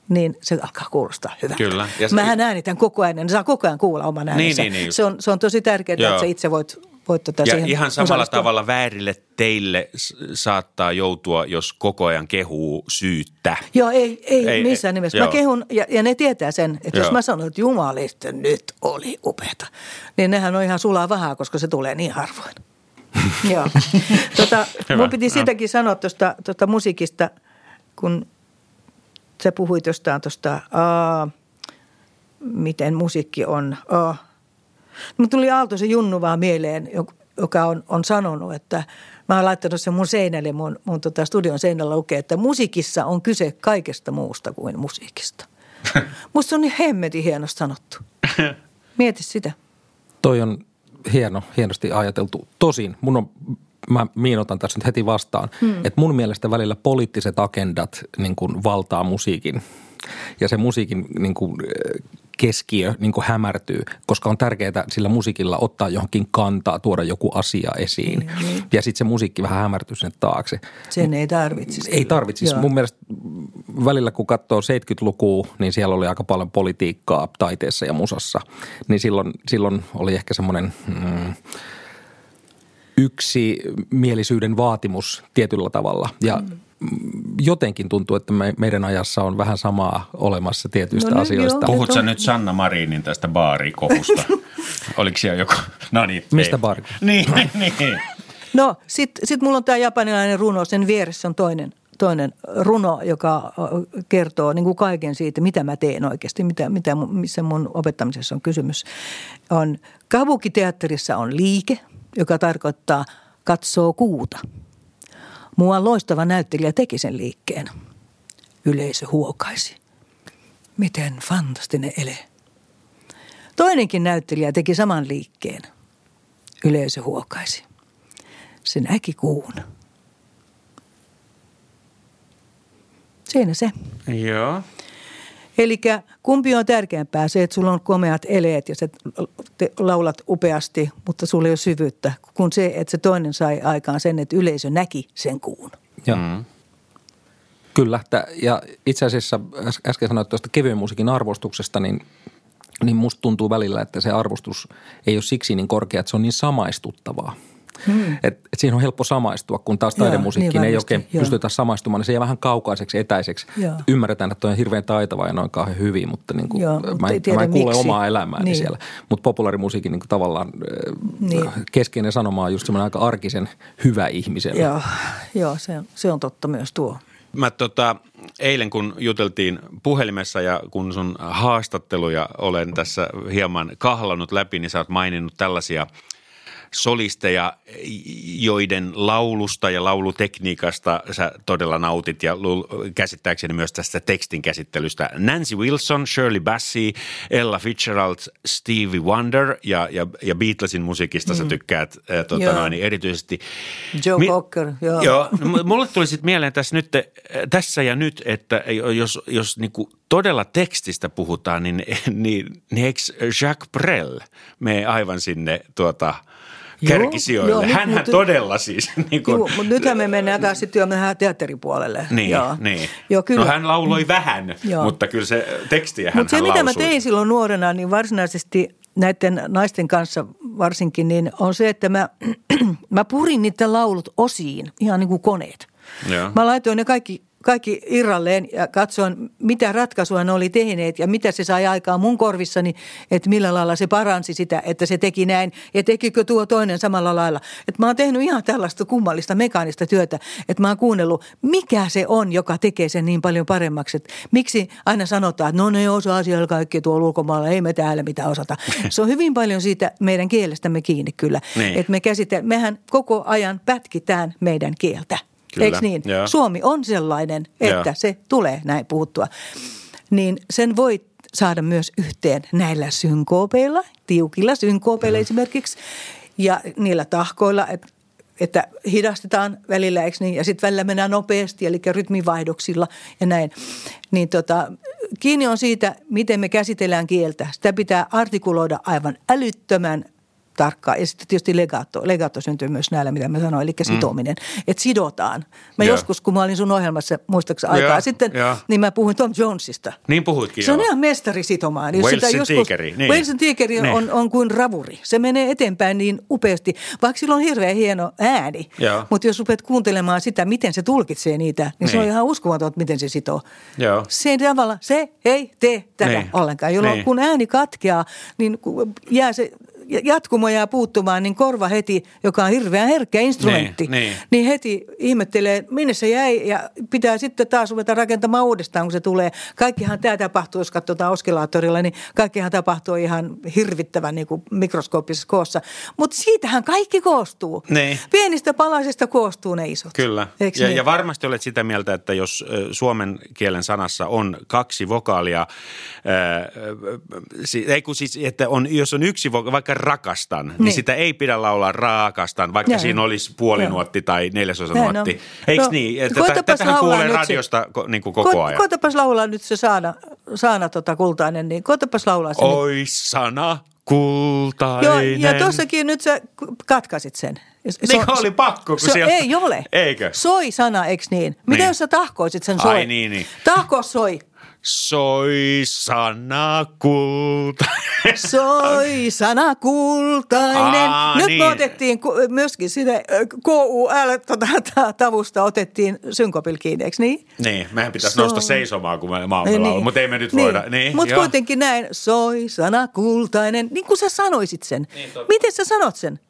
niin se alkaa kuulostaa hyvältä. Kyllä. Ja se... Mähän äänitän koko ajan, niin saa koko ajan kuulla oman niin, äänensä. Niin, niin, niin se, on, se on tosi tärkeää, Joo. että sä itse voit voit tota ja ihan samalla osallistua. tavalla väärille teille saattaa joutua, jos koko ajan kehuu syyttä. Joo, ei, ei, ei missään nimessä. Joo. Mä kehun, ja, ja ne tietää sen, että joo. jos mä sanon, että jumalista nyt oli upeata, niin nehän on ihan sulaa vähän, koska se tulee niin harvoin. joo. Tota, mun piti sitäkin sanoa tuosta tuosta musiikista, kun sä puhuit jostain tuosta, miten musiikki on. Aa, Mutta tuli Aaltosen Junnu vaan mieleen, joka on, on sanonut, että mä oon laittanut sen mun seinälle, mun, mun tota studion seinällä lukee, että musiikissa on kyse kaikesta muusta kuin musiikista. Musta on niin hemmetin hienosti sanottu. Mieti sitä. Toi on hieno, hienosti ajateltu. Tosin mun on mä miinotan tässä nyt heti vastaan, hmm. että mun mielestä välillä poliittiset agendat niin kuin valtaa musiikin. Ja se musiikin niin kuin, keskiö niin kuin hämärtyy, koska on tärkeää sillä musiikilla ottaa johonkin kantaa, tuoda joku asia esiin. Niin. Ja sitten se musiikki vähän hämärtyy sinne taakse. Sen ei tarvitsisi. Ei tarvitsisi. Mun mielestä välillä kun katsoo 70-lukua, niin siellä oli aika paljon politiikkaa taiteessa ja musassa. Niin silloin, silloin oli ehkä semmoinen mm, yksi mielisyyden vaatimus tietyllä tavalla. Ja mm jotenkin tuntuu, että me, meidän ajassa on vähän samaa olemassa tietyistä no, asioista. Puhutko sä nyt Sanna Marinin tästä baarikohusta? Oliko siellä joku? No niin. Mistä baari? niin, niin. No sitten sit mulla on tämä japanilainen runo, sen vieressä on toinen, toinen runo, joka kertoo niin kuin kaiken siitä, mitä mä teen oikeasti, mitä, mitä, missä mun opettamisessa on kysymys. On, Kabuki-teatterissa on liike, joka tarkoittaa katsoo kuuta – Muuan loistava näyttelijä teki sen liikkeen. Yleisö huokaisi. Miten fantastinen ele. Toinenkin näyttelijä teki saman liikkeen. Yleisö huokaisi. Se näki kuun. Siinä se. Joo. Eli kumpi on tärkeämpää, se, että sulla on komeat eleet ja sä laulat upeasti, mutta sulla ei ole syvyyttä, kun se, että se toinen sai aikaan sen, että yleisö näki sen kuun. Joo. Mm. Kyllä, ja itse asiassa äsken sanoit tuosta kevyen musiikin arvostuksesta, niin, niin musta tuntuu välillä, että se arvostus ei ole siksi niin korkea, että se on niin samaistuttavaa. Hmm. Et, et siihen on helppo samaistua, kun taas taidemusiikkiin niin ei oikein joo. pystytä samaistumaan, niin se jää vähän kaukaiseksi, etäiseksi. Joo. Ymmärretään, että on hirveän taitava ja noin kauhean hyvin, mutta, niin kuin, joo, mutta mä, en, mä en kuule miksi. omaa elämääni niin. siellä. Mutta populaarimusiikin niin kuin tavallaan niin. keskeinen sanoma on just semmoinen aika arkisen hyvä ihmisellä. Joo, joo se, on, se on totta myös tuo. Mä tota, eilen kun juteltiin puhelimessa ja kun sun haastatteluja olen tässä hieman kahlannut läpi, niin sä oot maininnut tällaisia – solisteja, joiden laulusta ja laulutekniikasta sä todella nautit ja käsittääkseni myös tästä tekstin käsittelystä. Nancy Wilson, Shirley Bassey, Ella Fitzgerald, Stevie Wonder ja, ja, ja Beatlesin musiikista mm. sä tykkäät äh, tota noin, erityisesti. Joe Mi- Cocker, joo. joo. Mulle tuli sitten mieleen tässä, nyt, tässä ja nyt, että jos, jos niinku todella tekstistä puhutaan, niin, niin, niin eikö Jacques Brel mene aivan sinne tuota – kärkisijoille. Joo, Hänhän mutta, todella siis. Niin kun, joo, mutta nythän me mennään taas sitten jo mennään teatteripuolelle. Niin, joo. niin. Joo, kyllä. No hän lauloi vähän, joo. mutta kyllä se tekstiä hän Mutta se, mitä mä tein silloin nuorena, niin varsinaisesti näiden naisten kanssa varsinkin, niin on se, että mä, mä purin niiden laulut osiin, ihan niin kuin koneet. Joo. Mä laitoin ne kaikki kaikki irralleen ja katsoin, mitä ratkaisua ne oli tehneet ja mitä se sai aikaan mun korvissani, että millä lailla se paransi sitä, että se teki näin ja tekikö tuo toinen samalla lailla. Että mä oon tehnyt ihan tällaista kummallista mekaanista työtä, että mä oon kuunnellut, mikä se on, joka tekee sen niin paljon paremmaksi. Että miksi aina sanotaan, että no ne osaa siellä kaikki tuolla ulkomailla, ei me täällä mitään osata. Se on hyvin paljon siitä meidän kielestämme kiinni kyllä. Niin. Että me käsitellään, mehän koko ajan pätkitään meidän kieltä. Kyllä. Eikö niin? Ja. Suomi on sellainen, että ja. se tulee näin puuttua. Niin sen voi saada myös yhteen näillä synkoopeilla, tiukilla synkoopeilla mm. esimerkiksi, ja niillä tahkoilla, että että hidastetaan välillä, eikö niin? Ja sitten välillä mennään nopeasti, eli rytmivaihdoksilla ja näin. Niin tota, kiinni on siitä, miten me käsitellään kieltä. Sitä pitää artikuloida aivan älyttömän tarkkaan. Ja sitten tietysti legato. Legato syntyy myös näillä, mitä mä sanoin, eli sitominen. Mm. Että sidotaan. Mä ja. joskus, kun mä olin sun ohjelmassa muistaakseni aikaa ja. sitten, ja. niin mä puhuin Tom Jonesista. Niin puhuitkin Se on ihan mestari sitomaan. Jos Walesin joskus, tiikeri. Niin. Walesin tiikeri niin. on, on kuin ravuri. Se menee eteenpäin niin upeasti, vaikka sillä on hirveän hieno ääni. Ja. Mutta jos rupeat kuuntelemaan sitä, miten se tulkitsee niitä, niin, niin. se on niin. ihan uskomaton, miten se sitoo. Ja. Se tavalla, se ei tee tätä niin. ollenkaan. Jolloin niin. kun ääni katkeaa, niin jää se jatkumo jää puuttumaan, niin korva heti, joka on hirveän herkkä instrumentti, niin, niin. niin heti ihmettelee, minne se jäi ja pitää sitten taas ruveta rakentamaan uudestaan, kun se tulee. Kaikkihan tämä tapahtuu, jos katsotaan oskilaattorilla, niin kaikkihan tapahtuu ihan hirvittävän niin kuin mikroskooppisessa koossa. Mutta siitähän kaikki koostuu. Niin. Pienistä palasista koostuu ne isot. Kyllä. ja, niin? ja varmasti olet sitä mieltä, että jos suomen kielen sanassa on kaksi vokaalia, äh, ei kun siis, että on, jos on yksi vokaali, vaikka rakastan, niin, niin sitä ei pidä laulaa rakastan, vaikka Näin. siinä olisi puolinuotti Joo. tai neljäsosanuotti. No. Eikö no, niin? Että tätähän kuulee radiosta se, niin kuin koko ko- ajan. Koitapas laulaa nyt se Saana, saana tota kultainen, niin koitapas laulaa se Oi nyt. sana kultainen. Joo, ja tuossakin nyt sä katkaisit sen. Se niin oli pakko, kun se, siellä... Ei ole. Eikö? Soi sana, eikö niin? Mitä niin. jos sä tahkoisit sen soi? Ai niin, niin. Tahko soi. Soi sana kultainen. Soi sana kultainen. Aa, Nyt niin. me otettiin myöskin sinne KUL tota, tavusta otettiin synkopil kiinni, eikö niin? Niin, mehän pitäisi so... nousta seisomaan, kun me maamme niin, niin. mutta ei me nyt niin. voida. Niin, mutta kuitenkin näin, soi sana kultainen, niin kuin sä sanoisit sen. Niin, Miten sä sanot sen?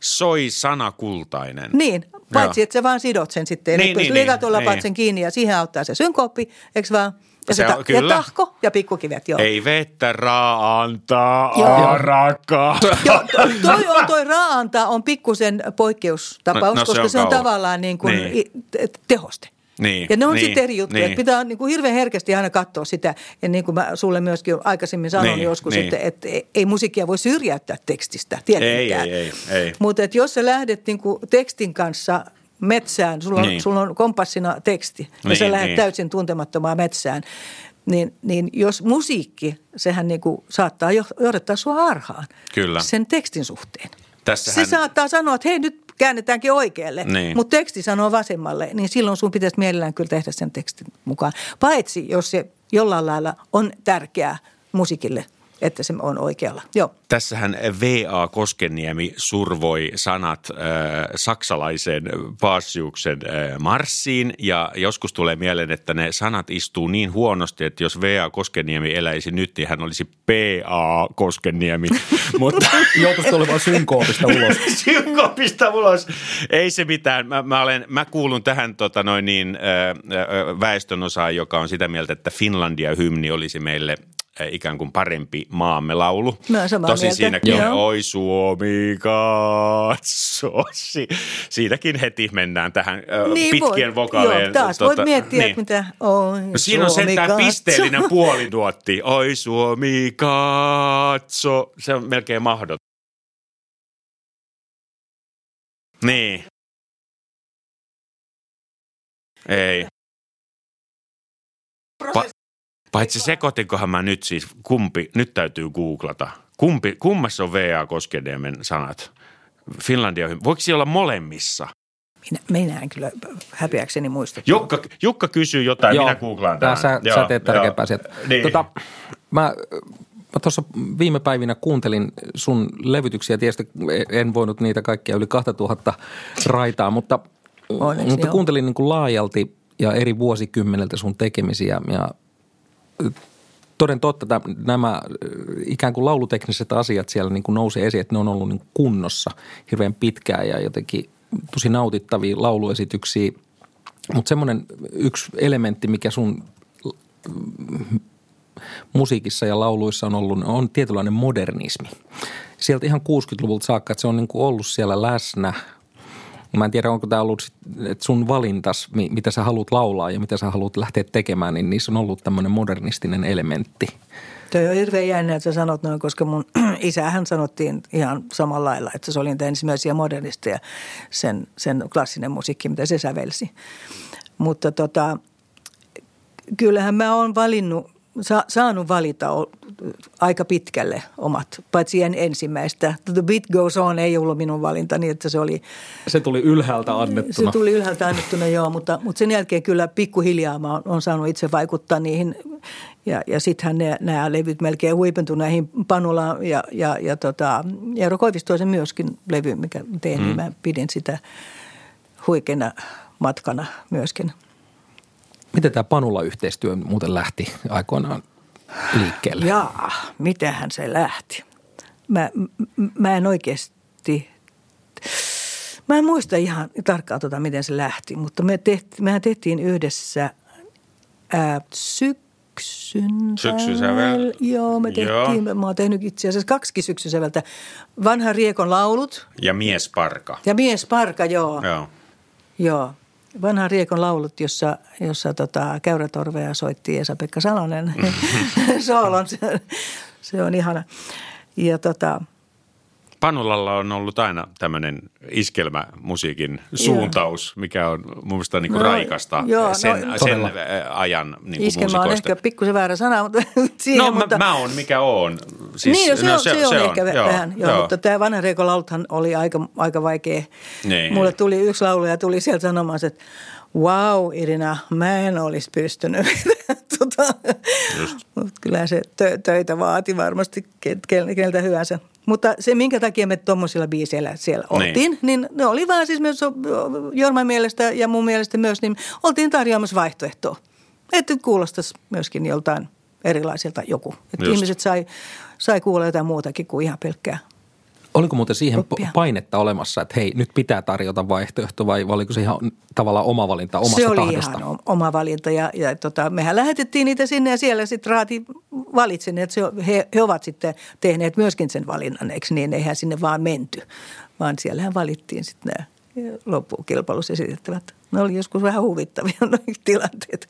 Soi sana kultainen. Niin, paitsi Joo. että sä vaan sidot sen sitten. Niin, Eli niin, niin, niin. sen kiinni ja siihen auttaa se synkoppi, eikö vaan? Ja, se, on, kyllä. ja tahko ja pikkukivet, joo. Ei vettä raantaa, arakaa. Joo, toi, on, toi raantaa on pikkusen poikkeustapaus, no, no, koska se on, se on tavallaan niin kuin niin. tehoste. Niin, ja ne on niin, sitten eri juttuja. Niin. Pitää niin kuin hirveän herkästi aina katsoa sitä. Ja niin kuin mä sulle myöskin aikaisemmin sanoin niin, joskus, niin. että, että ei musiikkia voi syrjäyttää tekstistä. Ei, ei, ei, ei. Mutta jos sä lähdet niin kuin tekstin kanssa – metsään, sulla on, niin. sulla on kompassina teksti ja niin, sä lähdet niin. täysin tuntemattomaan metsään, niin, niin jos musiikki, sehän niin kuin saattaa johdattaa sua harhaan Kyllä. sen tekstin suhteen. Tässähän... Se saattaa sanoa, että hei nyt käännetäänkin oikealle, niin. mutta teksti sanoo vasemmalle, niin silloin sun pitäisi mielellään kyllä tehdä sen tekstin mukaan. Paitsi jos se jollain lailla on tärkeää musiikille että se on oikealla. Joo. Tässähän V.A. Koskeniemi survoi sanat äh, saksalaisen Paasiuksen äh, marssiin ja joskus tulee mieleen, että ne sanat istuu niin huonosti, että jos V.A. Koskeniemi eläisi nyt, niin hän olisi P.A. Koskeniemi. Mutta joutuisi tulemaan synkoopista ulos. synkoopista ulos. Ei se mitään. Mä, mä, olen, mä kuulun tähän tota noin niin, äh, väestönosaan, joka on sitä mieltä, että Finlandia-hymni olisi meille ikään kuin parempi maamme laulu. No, Tosin mieltä. siinäkin on Oi Suomi katso. Si- siinäkin heti mennään tähän niin pitkien vokaleen. Joo, taas tuota, voit miettiä, niin. mitä Oi no, Siinä on sentään pisteellinen puolinuotti. Oi Suomi katso. Se on melkein mahdoton. Niin. Ei. Pa- Paitsi sekoitinkohan mä nyt siis, kumpi, nyt täytyy googlata. Kumpi, kummassa on V.A. Koskeniemen sanat? Finlandia, voiko siellä olla molemmissa? Minä, minä en kyllä häpeäkseni muista. Jukka, Jukka kysyy jotain, joo, minä googlaan tämän. Sä, joo, sä teet tärkeämpää sieltä. Niin. Tota, mä, mä tuossa viime päivinä kuuntelin sun levytyksiä, tietysti en voinut niitä kaikkia yli 2000 raitaa, mutta, Onneksi, mutta kuuntelin niin kuin laajalti ja eri vuosikymmeneltä sun tekemisiä ja toden totta nämä ikään kuin laulutekniset asiat siellä niin kuin nousee esiin, että ne on ollut niin kunnossa hirveän pitkään ja jotenkin tosi nautittavia lauluesityksiä. Mutta semmoinen yksi elementti, mikä sun musiikissa ja lauluissa on ollut, on tietynlainen modernismi. Sieltä ihan 60-luvulta saakka, että se on niin kuin ollut siellä läsnä – Mä en tiedä, onko tämä ollut että sun valintas, mitä sä haluat laulaa ja mitä sä haluat lähteä tekemään, niin niissä on ollut tämmöinen modernistinen elementti. Toi on hirveän jännä, että sä sanot noin, koska mun isähän sanottiin ihan samalla lailla, että se oli niitä ensimmäisiä modernisteja, sen, sen klassinen musiikki, mitä se sävelsi. Mutta tota, kyllähän mä oon valinnut saanut valita aika pitkälle omat, paitsi en ensimmäistä. The Beat Goes On ei ollut minun valintani, että se oli... Se tuli ylhäältä annettuna. Se tuli ylhäältä annettuna, joo, mutta, mutta sen jälkeen kyllä pikkuhiljaa mä oon saanut itse vaikuttaa niihin. Ja, ja sittenhän ne, nämä levyt melkein huipentui näihin Panulaan ja, ja, ja tota, Eero Koivistoisen myöskin levy, mikä tein, mm. niin mä pidin sitä huikeana matkana myöskin – Miten tämä Panula-yhteistyö muuten lähti aikoinaan liikkeelle? Jaa, mitähän se lähti? Mä, mä en oikeasti, mä en muista ihan tarkkaan tota, miten se lähti, mutta me tehti, mehän tehtiin yhdessä ää, syksyn Syksysävel. Joo, me tehtiin, Joo. mä oon tehnyt itse asiassa kaksi syksysäveltä. Vanha Riekon laulut. Ja Miesparka. Ja Miesparka, joo. Joo. Joo vanha Riekon laulut, jossa, jossa tota, käyrätorvea soitti Esa-Pekka Salonen soolon. Se, se on ihana. Ja tota, Panulalla on ollut aina tämmöinen iskelmämusiikin suuntaus, mikä on mun mielestä niin kuin no, raikasta joo, sen, no, sen ajan niin Iskelmä muusikoista. on ehkä pikkusen väärä sana, mutta siihen, No mutta, mä, mä oon mikä oon. Siis, niin, no, se, no, se, se, on, se on ehkä joo, vähän, joo, joo. mutta tämä vanha Reiko Lauthan oli aika, aika vaikea. Niin. Mulle tuli yksi laulu ja tuli sieltä sanomaan, että wow Irina, mä en olisi pystynyt. tota, mutta kyllä se tö, töitä vaati varmasti keltä hyvänsä. Mutta se, minkä takia me tuommoisilla biiseillä siellä niin. oltiin, niin. niin ne oli vaan siis myös Jorman mielestä ja mun mielestä myös, niin oltiin tarjoamassa vaihtoehtoa. Että kuulostaisi myöskin joltain erilaiselta joku. Että ihmiset sai, sai kuulla jotain muutakin kuin ihan pelkkää Oliko muuten siihen Oppia. painetta olemassa, että hei, nyt pitää tarjota vaihtoehto vai oliko se ihan tavallaan oma valinta omasta Se oli tahdosta? ihan oma valinta ja, ja tota, mehän lähetettiin niitä sinne ja siellä sitten Raati valitsi, että se, he, he ovat sitten tehneet myöskin sen valinnan, eikö niin? Eihän sinne vaan menty, vaan siellähän valittiin sitten nämä loppukilpailussa esitettävät. Ne oli joskus vähän huvittavia tilanteet.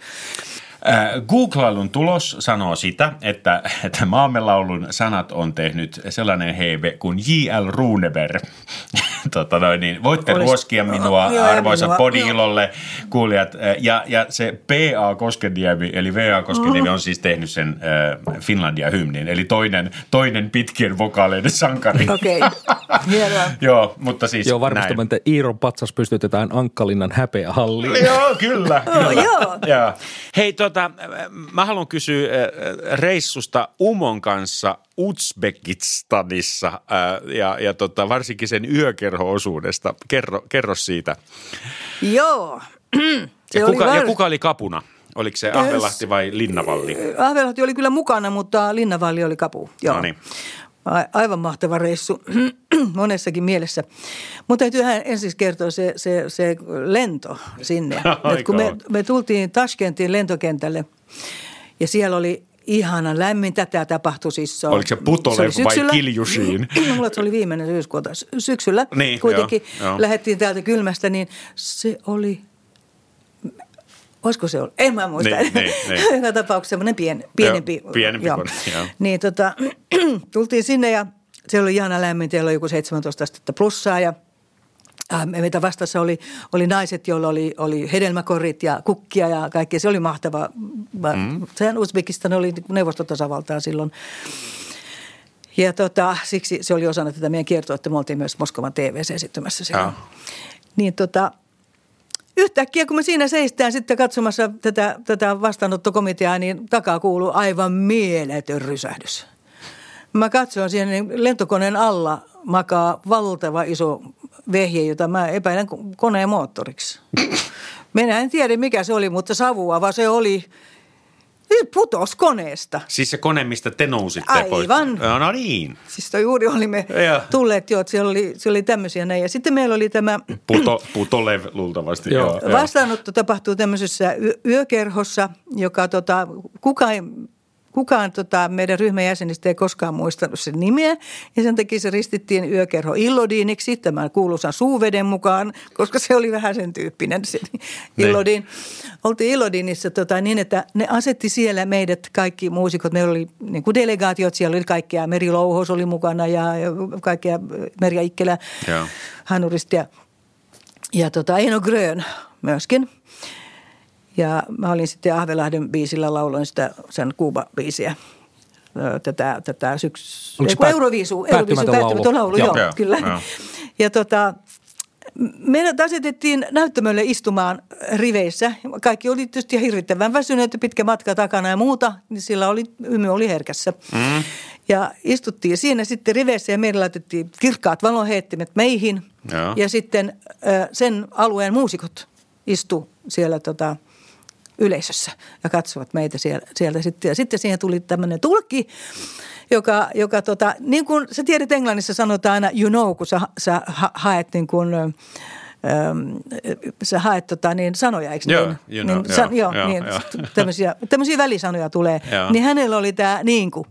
Googlailun tulos sanoo sitä, että, että maamelaulun sanat on tehnyt sellainen heive kuin J.L. Runeberg. tota noin, niin voitte Olis, ruoskia minua, no, arvoisat podiilolle kuulijat. Ja, ja se P.A. Koskeniemi, eli V.A. Koskeniemi on siis tehnyt sen äh, Finlandia-hymnin, eli toinen, toinen pitkien vokaaleiden sankari. Okei. Okay. Joo, mutta siis Joo, varmistamme, että Iiron patsas pystytetään Ankkalinnan häpeähalliin. Joo, kyllä. kyllä. joo. Joo. Hei, tota, mä haluan kysyä äh, reissusta Umon kanssa Uzbekistanissa äh, ja, ja tota, varsinkin sen yökerho-osuudesta. Kerro, kerro siitä. Joo. Se ja, kuka, var... ja kuka oli kapuna? Oliko se Ahvelahti vai Linnavalli? Ahvelahti oli kyllä mukana, mutta Linnavalli oli kapu. Joo. No niin. Aivan mahtava reissu monessakin mielessä. Mutta täytyy ensin kertoa se, se, se lento sinne. Et kun me, me tultiin Tashkentiin lentokentälle ja siellä oli ihana lämmin. Tätä tapahtui siis. Se Oliko se Putolev se vai Kiljusiin? No, mulla se oli viimeinen syyskuuta. Syksyllä niin, kuitenkin joo, joo. lähdettiin täältä kylmästä, niin se oli Olisiko se ollut? En mä muista. Niin, niin, niin. Joka tapauksessa semmoinen pien, pienempi. Joo, pienempi joo. Kone, joo. Niin tota, tultiin sinne ja se oli ihana lämmin. Teillä oli joku 17 astetta plussaa ja äh, meitä vastassa oli, oli naiset, joilla oli, oli hedelmäkorit ja kukkia ja kaikki. Se oli mahtava. Mm. Sehän Uzbekistan oli neuvostotasavaltaa silloin. Ja tota, siksi se oli osana tätä meidän kiertoa, että me oltiin myös Moskovan TV-ssä esittämässä siellä. Niin tota, yhtäkkiä kun me siinä seistään sitten katsomassa tätä, tätä vastaanottokomiteaa, niin takaa kuuluu aivan mieletön rysähdys. Mä katson siihen, niin lentokoneen alla makaa valtava iso vehje, jota mä epäilen koneen moottoriksi. Minä en tiedä mikä se oli, mutta savua, vaan se oli putos koneesta. Siis se kone, mistä te nousitte Aivan. Pois. No niin. Siis juuri olimme ja. tulleet jo, että siellä oli, siellä oli tämmöisiä näin. Ja sitten meillä oli tämä... Puto, putolev luultavasti. Joo. Vastaanotto tapahtuu tämmöisessä yökerhossa, joka tota, kukaan Kukaan tota, meidän ryhmän jäsenistä ei koskaan muistanut sen nimeä ja sen takia se ristittiin yökerho Illodiiniksi tämän kuuluisan suuveden mukaan, koska se oli vähän sen tyyppinen se niin. Illodin. Oltiin Illodiinissa tota, niin, että ne asetti siellä meidät kaikki muusikot. Meillä oli niin kuin delegaatiot, siellä oli kaikkia. Meri Louhos oli mukana ja, ja kaikkia Merja Ikkelä, Hanurista ja, ja tota, Eino Grön myöskin – ja mä olin sitten Ahvelahden biisillä lauloin sitä sen Kuuba-biisiä tätä, tätä syks... Päät- Euroviisu, Euroviisu, päättymätön laulu, joo, joo, kyllä. Joo. Ja tota, meidät asetettiin näyttämölle istumaan riveissä. Kaikki oli tietysti hirvittävän väsyneet, pitkä matka takana ja muuta, niin sillä oli, hymy oli herkässä. Mm. Ja istuttiin siinä sitten riveissä ja meillä laitettiin kirkkaat valonheittimet meihin. Joo. Ja sitten sen alueen muusikot istu siellä tota, – yleisössä ja katsovat meitä siellä, sieltä sitten. Ja sitten siihen tuli tämmöinen tulkki, joka, joka tota, niin kuin sä tiedät Englannissa sanotaan aina you know, kun sä, sä haet niin kuin, ähm, sä haet tota, niin sanoja, eikö joo, niin? You know, niin, san, joo, joo, niin, joo. Tämmöisiä, tämmöisiä välisanoja tulee. Joo. Niin hänellä oli tämä niin kuin.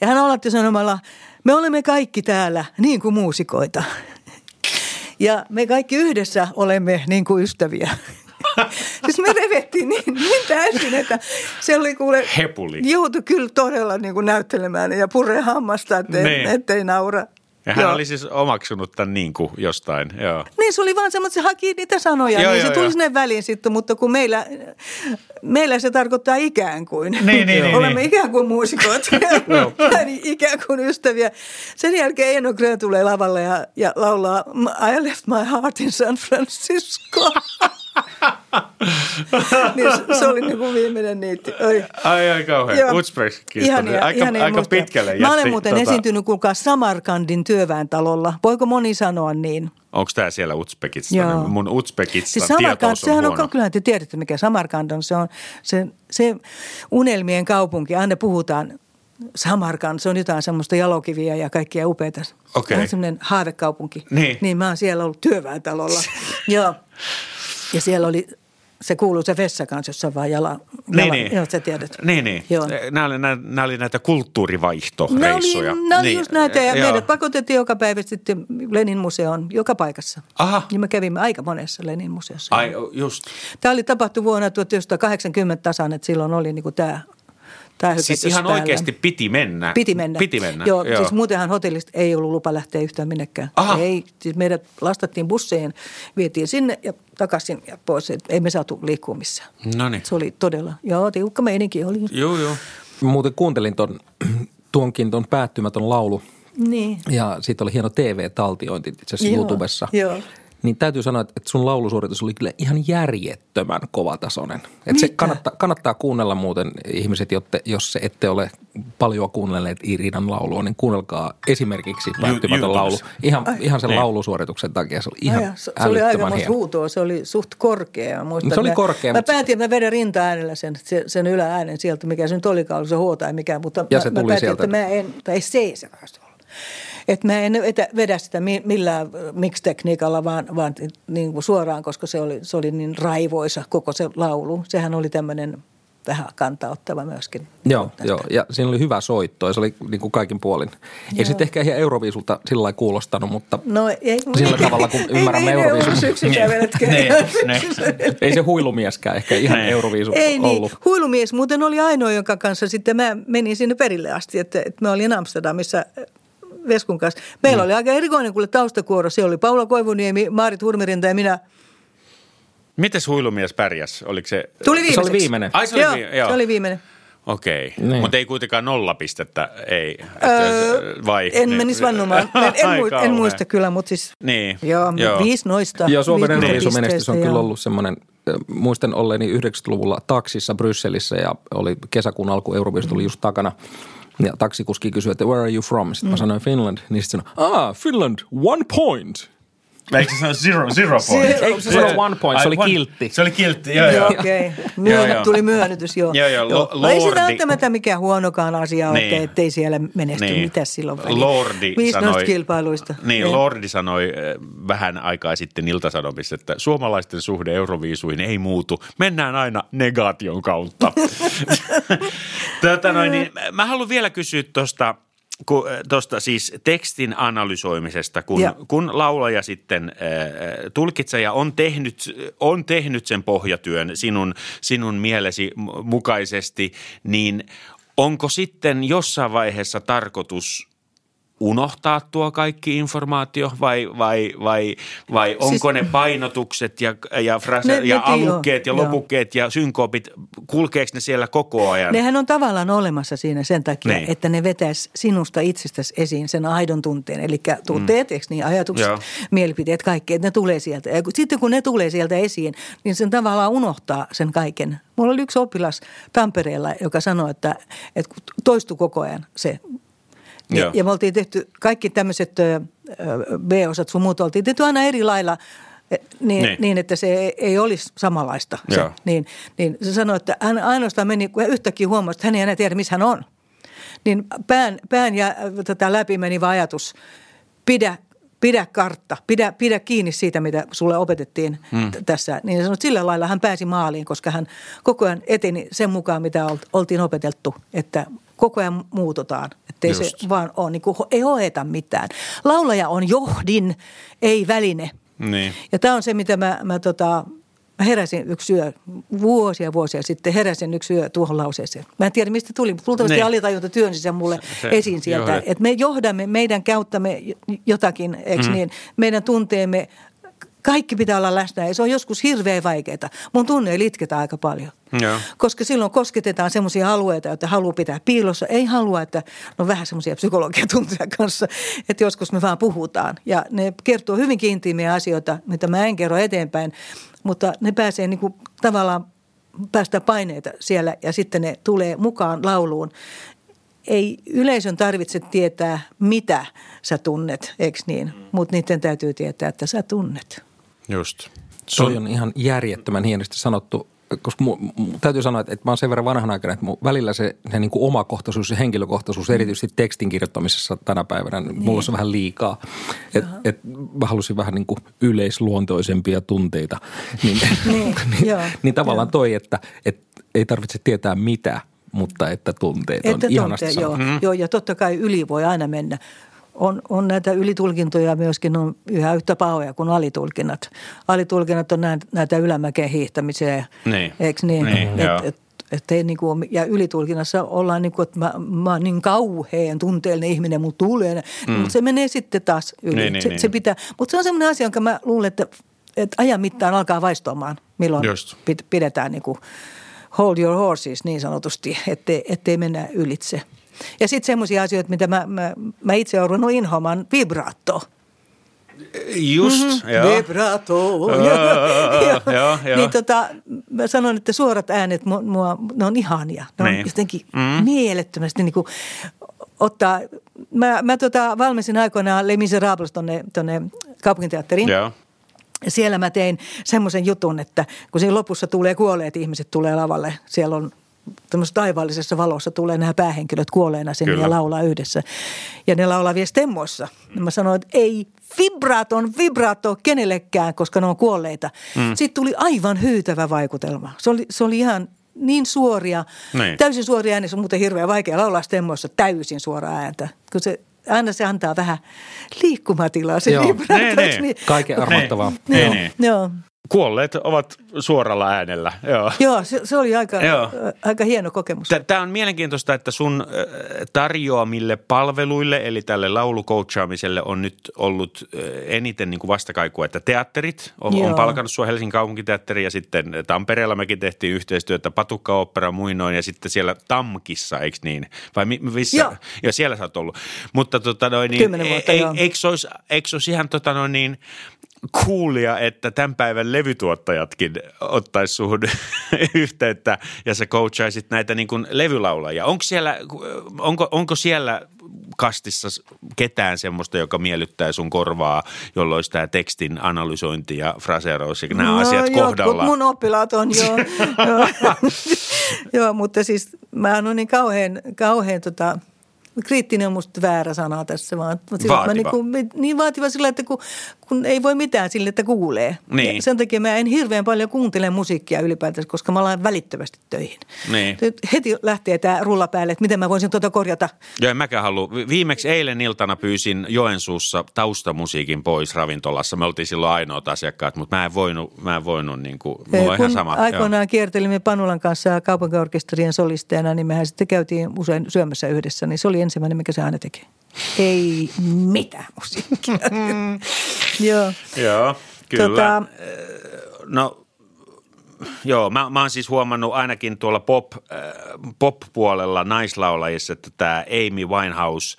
Ja hän aloitti sanomalla, me olemme kaikki täällä niin kuin muusikoita. Ja me kaikki yhdessä olemme niin kuin ystäviä. siis me revettiin niin, niin täysin, että se oli kuule... Hepuli. Joutui kyllä todella niin kuin näyttelemään ja purre hammasta, ettei, niin. ettei naura. Ja hän joo. oli siis omaksunut tämän niin kuin jostain, joo. Niin, se oli vaan semmoinen, että se haki niitä sanoja, joo, niin joo, se tuli sinne väliin sitten, mutta kun meillä, meillä se tarkoittaa ikään kuin. Niin, niin, niin, Olemme niin. ikään kuin muusikot, niin ikään kuin ystäviä. Sen jälkeen Eno Grön tulee lavalle ja, ja laulaa I left my heart in San Francisco. Niin se, se oli niin kuin viimeinen niitti. Oi. Ai, ai kauhean. Ihania, aika, ihania aika pitkälle jätti. Mä olen muuten tota... esiintynyt, kuulkaa, Samarkandin työväentalolla. Voiko moni sanoa niin? Onko tämä siellä Uzbekistan? Mun Uzbekistan siis Samarkand, on sehän huono. on, kyllähän te tiedätte, mikä Samarkand on. Se on se, se unelmien kaupunki. Aina puhutaan Samarkand, se on jotain semmoista jalokiviä ja kaikkia upeita. Okay. On semmoinen haavekaupunki. Niin. niin mä oon siellä ollut työväentalolla. Joo. Ja siellä oli se kuuluu se vessa kanssa, jossa vaan jala. jala niin, niin. Joo, sä tiedät. Niin, niin. Joo. Nämä, oli, nämä, nämä oli näitä kulttuurivaihtoreissuja. Nämä oli, nämä oli niin. just näitä ja Joo. meidät pakotettiin joka päivä sitten Lenin museoon joka paikassa. Aha. Ja me kävimme aika monessa Lenin museossa. Ai just. Tämä oli tapahtu vuonna 1980 tasan, että silloin oli niin kuin tämä Tämä siis ihan päällä. oikeasti piti mennä? Piti mennä. Piti mennä, joo, joo. Siis muutenhan hotellista ei ollut lupa lähteä yhtään minnekään. Aha. Ei, siis meidät lastattiin busseihin, vietiin sinne ja takaisin ja pois. Ei me saatu liikkua missään. No niin. Se oli todella, joo, tiukka meininki oli. Joo, joo. Muuten kuuntelin ton, tuonkin ton päättymätön laulu Niin. Ja siitä oli hieno TV-taltiointi itse asiassa YouTubessa. joo. Niin täytyy sanoa, että sun laulusuoritus oli kyllä ihan järjettömän kovatasoinen. Että se kannattaa, kannattaa kuunnella muuten ihmiset, jotte, jos se ette ole paljon kuunnelleet Irinan laulua, niin kuunnelkaa esimerkiksi päättymätön laulu. Ihan, ihan sen Niin. laulusuorituksen takia se oli ihan Ai, se, se oli aika huutoa, se oli suht korkea. Muistan, Se oli mä, korkea, Mä mutta- päätin, että mä vedän rinta-äänellä sen, sen, sen ylääänen sieltä, mikä se nyt olikaan, oli se huo tai mikä. Mutta Ja mä, se mä tuli päätin, sieltä. että mä en, tai ei se ei se. Että mä en vetä, vedä sitä mi- millään mix-tekniikalla, vaan, vaan niin kuin suoraan, koska se oli, se oli niin raivoisa koko se laulu. Sehän oli tämmöinen vähän kantauttava myöskin. Joo, joo, ja siinä oli hyvä soitto ja se oli niin kuin kaikin puolin. Ei se nyt ehkä ihan Euroviisulta sillä lailla kuulostanut, mutta No ei. Sillä tavalla, kun ymmärrämme ei, Euroviisun. Ei, syksykäveletkään. Niin, niin. ei se huilumieskään ehkä ihan Niin. Euroviisu Ei niin. ollut. Huilumies muuten oli ainoa, jonka kanssa sitten mä menin sinne perille asti, että, että mä olin Amsterdamissa äh, Veskun kanssa. Meillä Mm. oli aika erikoinen kuule taustakuoro. Se oli Paula Koivuniemi, Maarit Hurmerinta ja minä. Mites huilumies pärjäs? Oliko se... Tuli Se viimeiseksi. oli viimeinen. Ai se oli, Joo, vi- joo. se oli viimeinen. Okei, Niin. mutta ei kuitenkaan nolla pistettä, ei. Öö, Vai? en Niin. menisi vannomaan. En, en, muista, en muista kyllä, mutta siis Niin, joo, joo. viisi noista. Joo, Suomen viisi Euroviisumenestys on kyllä ollut semmoinen, muistan olleeni 90-luvulla taksissa Brysselissä ja oli kesäkuun alku Euroviisu tuli just takana. Ja taksikuski kysyi, että where are you from? Sitten Mm. mä sanoin Finland. Niin sitten sanoi, ah, Finland, one point. Eikö se sano zero, zero point? Zero. Eikö se sano one point? Se oli one- kiltti. Se oli kiltti, joo, joo. Joo, okei. Joo, joo. tuli myönnytys, joo. Joo, joo, lo- No ei se lordi- välttämättä mikään huonokaan asia ole, Niin. ettei siellä menesty. Niin. Mitäs silloin väliä? Lordi Viisi sanoi, kilpailuista. Niin, Ei. Lordi sanoi eh, vähän aikaa sitten Iltasanomissa, että suomalaisten suhde Euroviisuihin ei muutu. Mennään aina negaation kautta. Tätä noin, niin, mä haluan vielä kysyä tuosta tuosta siis tekstin analysoimisesta, kun, Joo. kun laulaja sitten äh, tulkitseja on tehnyt, on tehnyt sen pohjatyön sinun, sinun mielesi mu- mukaisesti, niin onko sitten jossain vaiheessa tarkoitus unohtaa tuo kaikki informaatio vai, vai, vai, vai onko ne painotukset ja, ja, frase, Ne- ja nekin, joo, alukkeet ja joo. lopukkeet ja synkoopit, kulkeeko ne siellä koko ajan? Nehän on tavallaan olemassa siinä sen takia, Niin. että ne vetäisi sinusta itsestäsi esiin sen aidon tunteen. Eli tunteet, mm. niin ajatukset, Joo. mielipiteet, kaikki, että ne tulee sieltä. Ja sitten kun ne tulee sieltä esiin, niin sen tavallaan unohtaa sen kaiken. Mulla oli yksi oppilas Tampereella, joka sanoi, että, että toistui koko ajan se. Ja, Joo. ja me oltiin tehty kaikki tämmöiset B-osat sun muut, oltiin tehty aina eri lailla eh, niin, Niin. niin. että se ei, ei olisi samanlaista. Se, Joo. niin, niin se sanoi, että hän ainoastaan meni, kun hän yhtäkkiä huomasi, että hän ei enää tiedä, missä hän on. Niin pään, pään ja tätä läpi menivä ajatus, pidä, pidä kartta, pidä, pidä kiinni siitä, mitä sulle opetettiin hmm. tässä. Niin sanoi, että sillä lailla hän pääsi maaliin, koska hän koko ajan eteni sen mukaan, mitä olt- oltiin opeteltu, että koko ajan muututaan. Että ei se vaan ole, niin kuin, ei hoeta mitään. Laulaja on johdin, ei väline. Niin. Ja tämä on se, mitä mä, mä, tota, mä heräsin yksi yö, vuosia vuosia sitten heräsin yksi yö tuohon lauseeseen. Mä en tiedä, mistä tuli, mutta luultavasti Niin. alitajunta työnsi sen mulle Se- esiin sieltä. Että me johdamme meidän käyttämme jotakin, eikö Mm. niin, meidän tunteemme, kaikki pitää olla läsnä ja se on joskus hirveän vaikeaa. Mun tunne itketä aika paljon. Joo. Koska silloin kosketetaan semmoisia alueita, joita haluaa pitää piilossa. Ei halua, että no vähän semmoisia psykologiatunteja kanssa, että joskus me vaan puhutaan. Ja ne kertoo hyvin intiimiä asioita, mitä mä en kerro eteenpäin, mutta ne pääsee niin kuin tavallaan päästä paineita siellä ja sitten ne tulee mukaan lauluun. Ei yleisön tarvitse tietää, mitä sä tunnet, eikö niin? Mutta niiden täytyy tietää, että sä tunnet. Just. Toi on ihan järjettömän hienosti sanottu, koska mu, mu, täytyy sanoa, että, että mä oon sen verran vanhan aikana, että mu, välillä se, se niin kuin omakohtaisuus ja henkilökohtaisuus, erityisesti tekstin kirjoittamisessa tänä päivänä, niin. mulla on se vähän liikaa. Et, et mä halusin vähän niin kuin yleisluontoisempia tunteita. Niin, Niin, niin, joo, niin tavallaan joo. toi, että, että ei tarvitse tietää mitä, mutta että tunteet on Että ihanasti joo, mm. joo, ja totta kai yli voi aina mennä. On, on näitä ylitulkintoja myöskin on yhä yhtä pahoja kuin alitulkinnat. Alitulkinnat on näitä, ylämäkeen hiihtämiseen, Niin. eikö niin? Niin, et, et, et ei niinku, ole- ja ylitulkinnassa ollaan niin kuin, että mä, mä oon niin kauhean tunteellinen ihminen, mutta tulee. Mm. Mutta se menee sitten taas yli. Niin, niin, se, niin. se pitää, mutta se on sellainen asia, jonka mä luulen, että, että ajan mittaan alkaa vaistoamaan, milloin Just. pid- pidetään niin kuin hold your horses niin sanotusti, ettei, ettei mennä ylitse. Ja sitten semmoisia asioita, mitä mä, mä, mä itse olen ruvennut inhoamaan, vibraatto. Just, mm-hmm. joo. Vibrato. joo, joo, joo. Niin tota, mä sanon, että suorat äänet, mua, ne on ihania. Ne on niin. jotenkin mm. mielettömästi niin kuin ottaa. Mä, mä tota, valmisin aikoinaan Les Miserables tonne, tonne kaupunginteatteriin. Joo. Siellä mä tein semmoisen jutun, että kun siinä lopussa tulee kuolleet ihmiset tulee lavalle, siellä on taivaallisessa valossa tulee nämä päähenkilöt kuolleena sinne Kyllä. ja laulaa yhdessä. Ja ne laulaa vielä stemmoissa. Ja mä sanoin, että ei vibraaton vibraato kenellekään, koska ne on kuolleita. Mm. Sitten tuli aivan hyytävä vaikutelma. Se oli, se oli ihan niin suoria, niin. täysin suoria ääni. Se on muuten hirveän vaikea laulaa stemmoissa täysin suora ääntä. Kun se aina se antaa vähän liikkumatilaa se Joo. vibraato. Nee, nee. Kaiken armottavaa. Nee. Nee. Joo kuolleet ovat suoralla äänellä. Joo, Joo se, se oli aika, Joo. aika hieno kokemus. Tämä on mielenkiintoista, että sun tarjoamille palveluille, eli tälle laulukoutchaamiselle on nyt ollut eniten niin kuin vastakaikua, että teatterit on, on palkannut sua Helsingin kaupunkiteatteri ja sitten Tampereella mekin tehtiin yhteistyötä Patukka-opera muinoin ja sitten siellä Tamkissa, eikö niin? Vai missä? Joo. Ja siellä sä oot ollut. Mutta tota noin, niin, vuotta, e, eikö se olisi, eikö olisi ihan tota noin, niin, kuulia, että tämän päivän levytuottajatkin ottaisi suhun yhteyttä ja sä coachaisit näitä niin kuin levylaulajia. Onko siellä, onko, onko siellä kastissa ketään semmoista, joka miellyttää sun korvaa, jolloin olisi tämä tekstin analysointi ja fraseeraus ja nämä no, asiat kohdalla? mun oppilaat on jo. joo. joo, mutta siis mä oon niin kauhean, kauhean tota, kriittinen on musta väärä sana tässä vaan. Vaativa. Mä niin, kuin, niin vaativa sillä, että kun, kun ei voi mitään sille, että kuulee. Niin. Ja sen takia mä en hirveän paljon kuuntele musiikkia ylipäätänsä, koska mä alan välittömästi töihin. Niin. Heti lähtee tämä rulla päälle, että miten mä voisin tuota korjata. Joo, en mäkään halua. Viimeksi eilen iltana pyysin Joensuussa taustamusiikin pois ravintolassa. Me oltiin silloin ainoat asiakkaat, mutta mä en voinut, mä en voinut niin kuin, mulla on ihan sama. aikoinaan joo. kiertelimme Panulan kanssa kaupunkiorkesterien solisteena, niin mehän sitten käytiin usein syömässä yhdessä, niin se oli ensimmäinen, mikä se aina teki. Ei mitään musiikkia. Joo. Joo, kyllä. Tota, no joo, mä, mä oon siis huomannut ainakin tuolla pop, äh, pop-puolella naislaulajissa, että tämä Amy Winehouse,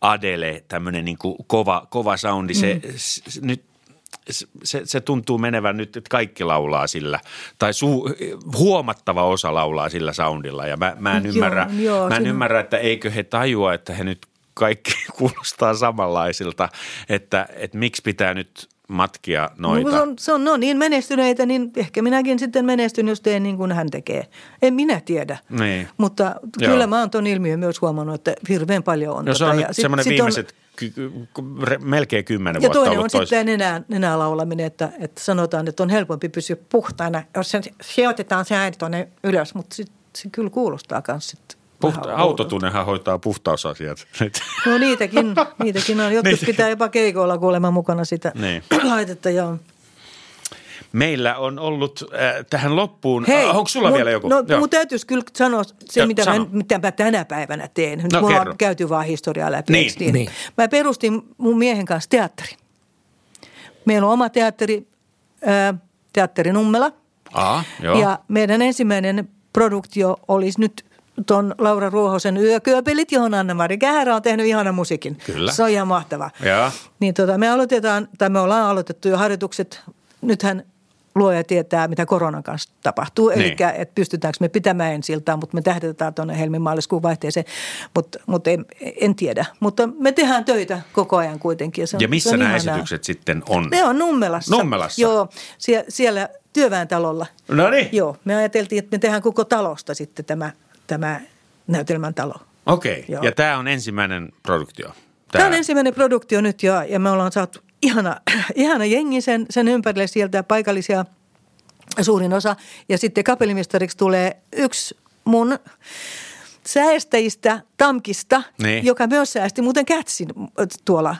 Adele, tämmöinen niin kova, kova soundi, se, mm. se nyt se, se tuntuu menevän nyt, että kaikki laulaa sillä, tai su, huomattava osa laulaa sillä soundilla. Ja mä, mä en, ymmärrä, joo, joo, mä en ymmärrä, että eikö he tajua, että he nyt kaikki kuulostaa samanlaisilta, että, että miksi pitää nyt matkia noita. No, se on, se on no, niin menestyneitä, niin ehkä minäkin sitten menestyn, jos teen niin kuin hän tekee. En minä tiedä. Niin. Mutta Joo. kyllä mä oon tuon ilmiön myös huomannut, että hirveän paljon on. No se on nyt semmoinen viimeiset on, melkein kymmenen ja vuotta toinen on tois... sitten nenää, nenää laulaminen, että, että sanotaan, että on helpompi pysyä puhtaana, jos se sijoitetaan se ääni tuonne ylös, mutta sit, se kyllä kuulostaa myös sitten Puhta- autotunnehan hoitaa puhtausasiat. No niitäkin, niitäkin on. Jotkut Niitä. pitää jopa keikoilla kuulemma mukana sitä niin. laitetta, joo. Meillä on ollut äh, tähän loppuun, Hei, äh, onko sulla mun, vielä joku? No mun täytyisi kyllä sanoa se, jo, mitä, sano. mä, mitä mä tänä päivänä teen. Nyt no, mulla kerro. on käyty vaan historiaa läpi. Niin. niin. niin. Mä perustin mun miehen kanssa teatteri. Meillä on oma teatteri, äh, teatteri Nummela. Aa, joo. Ja meidän ensimmäinen produktio olisi nyt tuon Laura Ruohosen Yökyöpelit, johon Anna-Mari Kähärä on tehnyt ihanan musiikin. Kyllä. Se on ihan mahtava. Ja. Niin tota, me aloitetaan, tai me ollaan aloitettu jo harjoitukset. Nythän luoja tietää, mitä koronan kanssa tapahtuu. Niin. Eli että pystytäänkö me pitämään ensiltaan, mutta me tähdetään tuonne helmi-maaliskuun vaihteeseen. Mutta mut en, en tiedä. Mutta me tehdään töitä koko ajan kuitenkin. Ja, se on, ja missä nämä ihanaa. esitykset sitten on? Ne on Nummelassa. Nummelassa? Joo, siellä, siellä työväentalolla. No niin. Joo, me ajateltiin, että me tehdään koko talosta sitten tämä – tämä näytelmän talo. Okei, okay. ja tämä on ensimmäinen produktio? Tämä, tämä on ensimmäinen produktio nyt jo, ja me ollaan saatu ihana, ihana jengi sen, sen ympärille sieltä paikallisia suurin osa. Ja sitten kapellimestariksi tulee yksi mun säästäjistä Tamkista, niin. joka myös säästi muuten Kätsin tuolla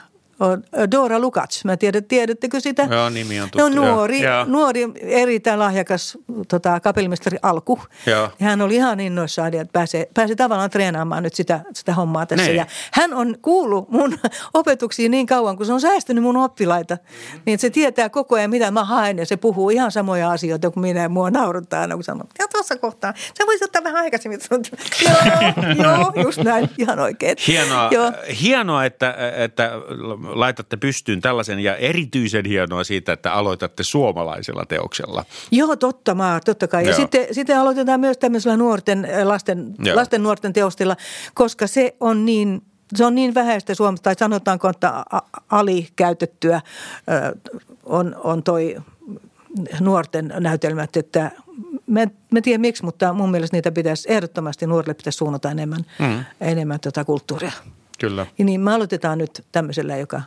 Dora Lukacs. Mä tiedän, tiedättekö sitä? Joo, nimi on tuttu. No nuori, joo. nuori erittäin lahjakas tota, kapellimestari Alku. Joo. Ja hän oli ihan innoissaan, että pääsee, pääsee tavallaan treenaamaan nyt sitä, sitä hommaa tässä. Niin. Ja hän on kuullut mun opetuksiin niin kauan, kun se on säästänyt mun oppilaita. Niin että se tietää koko ajan, mitä mä haen ja se puhuu ihan samoja asioita kuin minä ja mua nauruttaa aina, kun sanoo, ja tuossa kohtaa, sä voisit ottaa vähän aikaisemmin. joo, joo, just näin, ihan oikein. Hienoa, Joo. hienoa että, että laitatte pystyyn tällaisen ja erityisen hienoa siitä, että aloitatte suomalaisella teoksella. Joo, totta maa, totta kai. Ja Joo. sitten, sitten aloitetaan myös tämmöisellä nuorten, äh, lasten, Joo. lasten nuorten teostilla, koska se on niin, se on niin vähäistä Suomessa, tai sanotaanko, että alikäytettyä äh, on, on toi nuorten näytelmät, että mä, en- mä tiedä miksi, mutta mun mielestä niitä pitäisi, ehdottomasti nuorille pitäisi suunnata enemmän, mm. enemmän tota kulttuuria. Kyllä. Ja niin me aloitetaan nyt tämmöisellä, joka,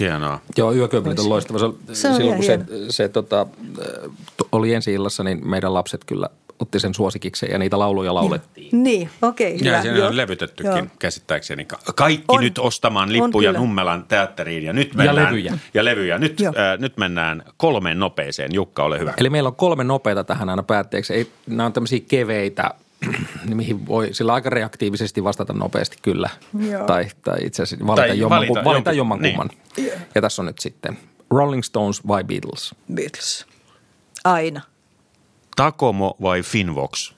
Hienoa. Joo, yökööpelit on loistava. Se, Se on silloin kun se, hieno. se tota, äh, oli ensi illassa, niin meidän lapset kyllä otti sen suosikikseen ja niitä lauluja laulettiin. niin, okei. Ja hyvä, siinä joo. on levytettykin Joo. käsittääkseni. Ka- Kaikki On. nyt ostamaan lippuja. Nummelan teatteriin ja nyt mennään. levyjä. Ja levyjä. Nyt, Joo. äh, nyt mennään kolmeen nopeeseen. Jukka, ole hyvä. Eli meillä on kolme nopeita tähän aina päätteeksi. Ei, nämä on tämmöisiä keveitä, niin mihin voi sillä aika reaktiivisesti vastata nopeasti kyllä. Joo. Tai, tai itse asiassa valita, Tai jomman, valita valita, jomman niin. kumman. Ja tässä on nyt sitten Rolling Stones vai Beatles? Beatles. Aina. Takomo vai Finvox?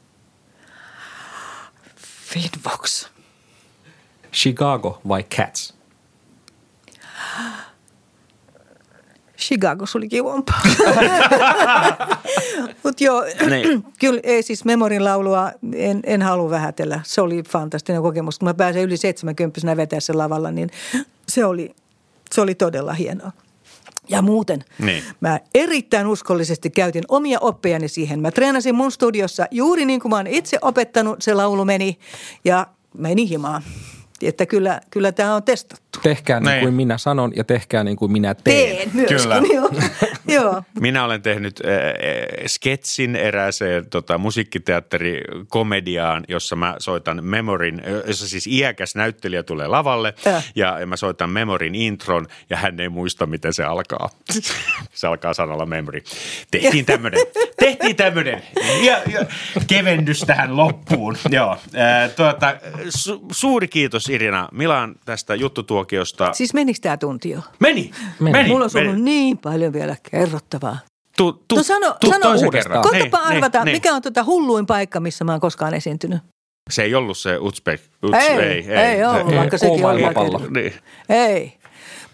Finvox. Chicago vai Cats? Chicago oli kivompaa. Mutta joo, Niin. kyllä ei siis Memorin laulua en, en halua vähätellä. Se oli fantastinen kokemus. Kun mä pääsen yli 70 vetää sen lavalla, niin se oli, se oli todella hienoa. Ja muuten, Niin. mä erittäin uskollisesti käytin omia oppejani siihen. Mä treenasin mun studiossa juuri niin kuin mä oon itse opettanut, se laulu meni ja meni himaan. Että kyllä, kyllä tämä on testattu. Tehkää niin Niin. kuin minä sanon ja tehkää niin kuin minä teen. Teen myöskin, Kyllä. joo. joo. Minä olen tehnyt äh, sketsin erääseen tota, musiikkiteatterikomediaan, jossa mä soitan Memorin, äh, jossa siis iäkäs näyttelijä tulee lavalle Äh. ja, ja mä soitan Memorin intron ja hän ei muista, miten se alkaa. se alkaa sanalla Memory. Tehtiin tämmöinen, tehtiin tämmöinen ja, ja, kevennys tähän loppuun. Joo, äh, tuota, su, suuri kiitos Irina Milan tästä juttutuokiosta. Siis menikö tämä tunti jo? Meni, meni. Mulla olisi meni. ollut niin paljon vielä kerrottavaa. Tu, tu, No sano, tu sano uudestaan. Koitapa Niin, arvata, niin, mikä on tota hulluin paikka, missä mä oon koskaan esiintynyt. Se ei ollut se Uzbek. Uts, Ei, ei, ei, ei ollut, se- vaikka sekin oli Niin. Ei.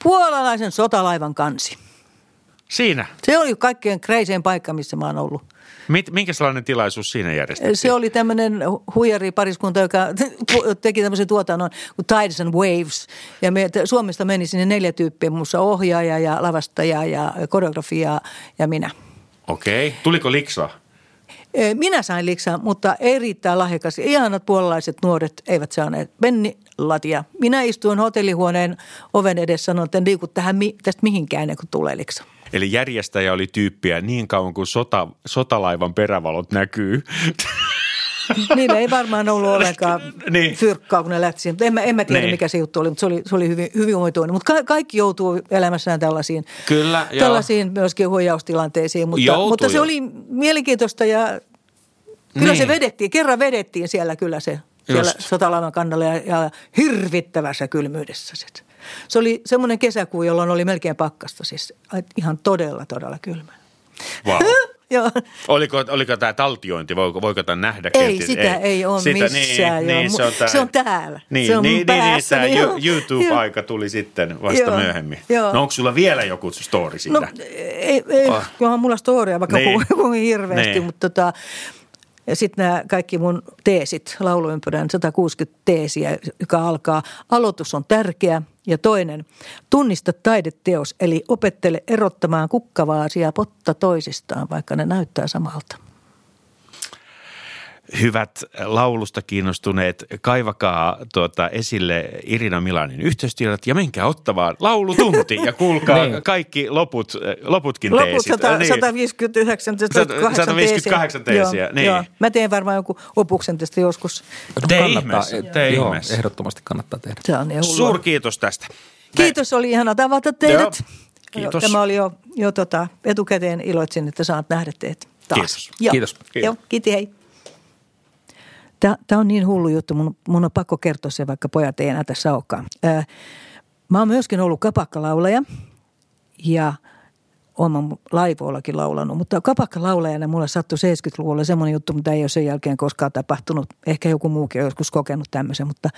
Puolalaisen sotalaivan kansi. Siinä. Se oli kaikkein kreisein paikka, missä mä oon ollut. Mit, minkä sellainen tilaisuus siinä järjestettiin? Se oli tämmöinen huijari pariskunta, joka teki tämmöisen tuotannon kuin Tides and Waves. Ja me, Suomesta meni sinne neljä tyyppiä, muussa ohjaaja ja lavastaja ja koreografia ja minä. Okei. Tuliko liksa? Ee, Minä sain liksaa, mutta erittäin lahjakas. Ihanat puolalaiset nuoret eivät saaneet penni latia. Minä istuin hotellihuoneen oven edessä sanoin, että en liiku tähän, tästä mihinkään ennen kuin tulee liksa. Eli järjestäjä oli tyyppiä niin kauan kuin sota, sotalaivan perävalot näkyy. Niillä ei varmaan ollut ollenkaan Niin. niin. fyrkkaa, kun ne lähti siihen. Mutta en, mä- en mä tiedä, Niin. mikä se juttu oli, mutta se oli, se oli hyvin, hyvin omituinen. Mutta ka- kaikki joutuu elämässään tällaisiin, Kyllä, joo. tällaisiin myöskin huijaustilanteisiin. Mutta, Joutuu mutta se jo. oli mielenkiitoista ja kyllä Niin. se vedettiin. Kerran vedettiin siellä kyllä se siellä sotalaivan kannalla ja, ja hirvittävässä kylmyydessä. Sit. Se oli semmoinen kesäkuu, jolloin oli melkein pakkasta. Siis ihan todella, todella kylmä. Wow. Joo. Oliko, oliko tämä taltiointi? Voiko, voiko tämän nähdä? Ei, kenties? sitä ei ole Sitä- missään. Niin, niin, se, on tää, se on täällä. Niin, se on niin, mun niin, niin, päässä. tämä. YouTube-aika tuli sitten vasta Joo, myöhemmin. joo. No onko sulla vielä joku story siitä? No ei, ei Oh. oh. onhan mulla storia vaikka Niin. niin. kuin hirveästi, Niin. mutta tota, ja sitten nämä kaikki mun teesit, lauluympyrän 160 teesiä, joka alkaa. Aloitus on tärkeä ja toinen, tunnista taideteos, eli opettele erottamaan kukkavaasi ja potta toisistaan, vaikka ne näyttää samalta. Hyvät laulusta kiinnostuneet, kaivakaa tuota esille Irina Milanin yhteystiedot ja menkää ottamaan laulutunti ja kuulkaa Niin. kaikki loput, loputkin Loput teesit. 100, Niin. 159, 158 158 teesiä, Joo, niin. joo. Mä teen varmaan joku opuksen tästä joskus. Tee Kannattaa- ihmeessä, tee ihmeessä. ehdottomasti kannattaa tehdä. Se on niin. Suurkiitos tästä. Kiitos, oli ihana tavata teidät. Joo, kiitos. Tämä oli jo, jo tota, etukäteen iloitsin, että saat nähdä teidät taas. Kiitos. Joo. Kiitos. Joo, kiitos, hei. Tämä on niin hullu juttu, mun, mun on pakko kertoa se, vaikka pojat ei enää tässä olekaan. Ää, mä oon myöskin ollut kapakkalaulaja ja oon laivoillakin laulanut, mutta kapakkalaulajana mulle sattui 70-luvulla semmoinen juttu, mitä ei ole sen jälkeen koskaan tapahtunut. Ehkä joku muukin on joskus kokenut tämmöisen, mutta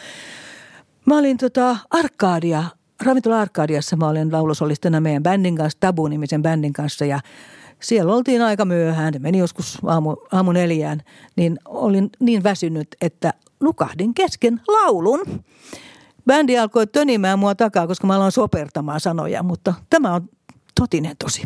mä olin tota Arkadia, ravintola Arkadiassa mä olin laulusolistena meidän bändin kanssa, Tabu-nimisen bändin kanssa ja siellä oltiin aika myöhään, meni joskus aamu, aamu neljään, niin olin niin väsynyt, että nukahdin kesken laulun. Bändi alkoi tönimään mua takaa, koska mä aloin sopertamaan sanoja, mutta tämä on totinen tosi.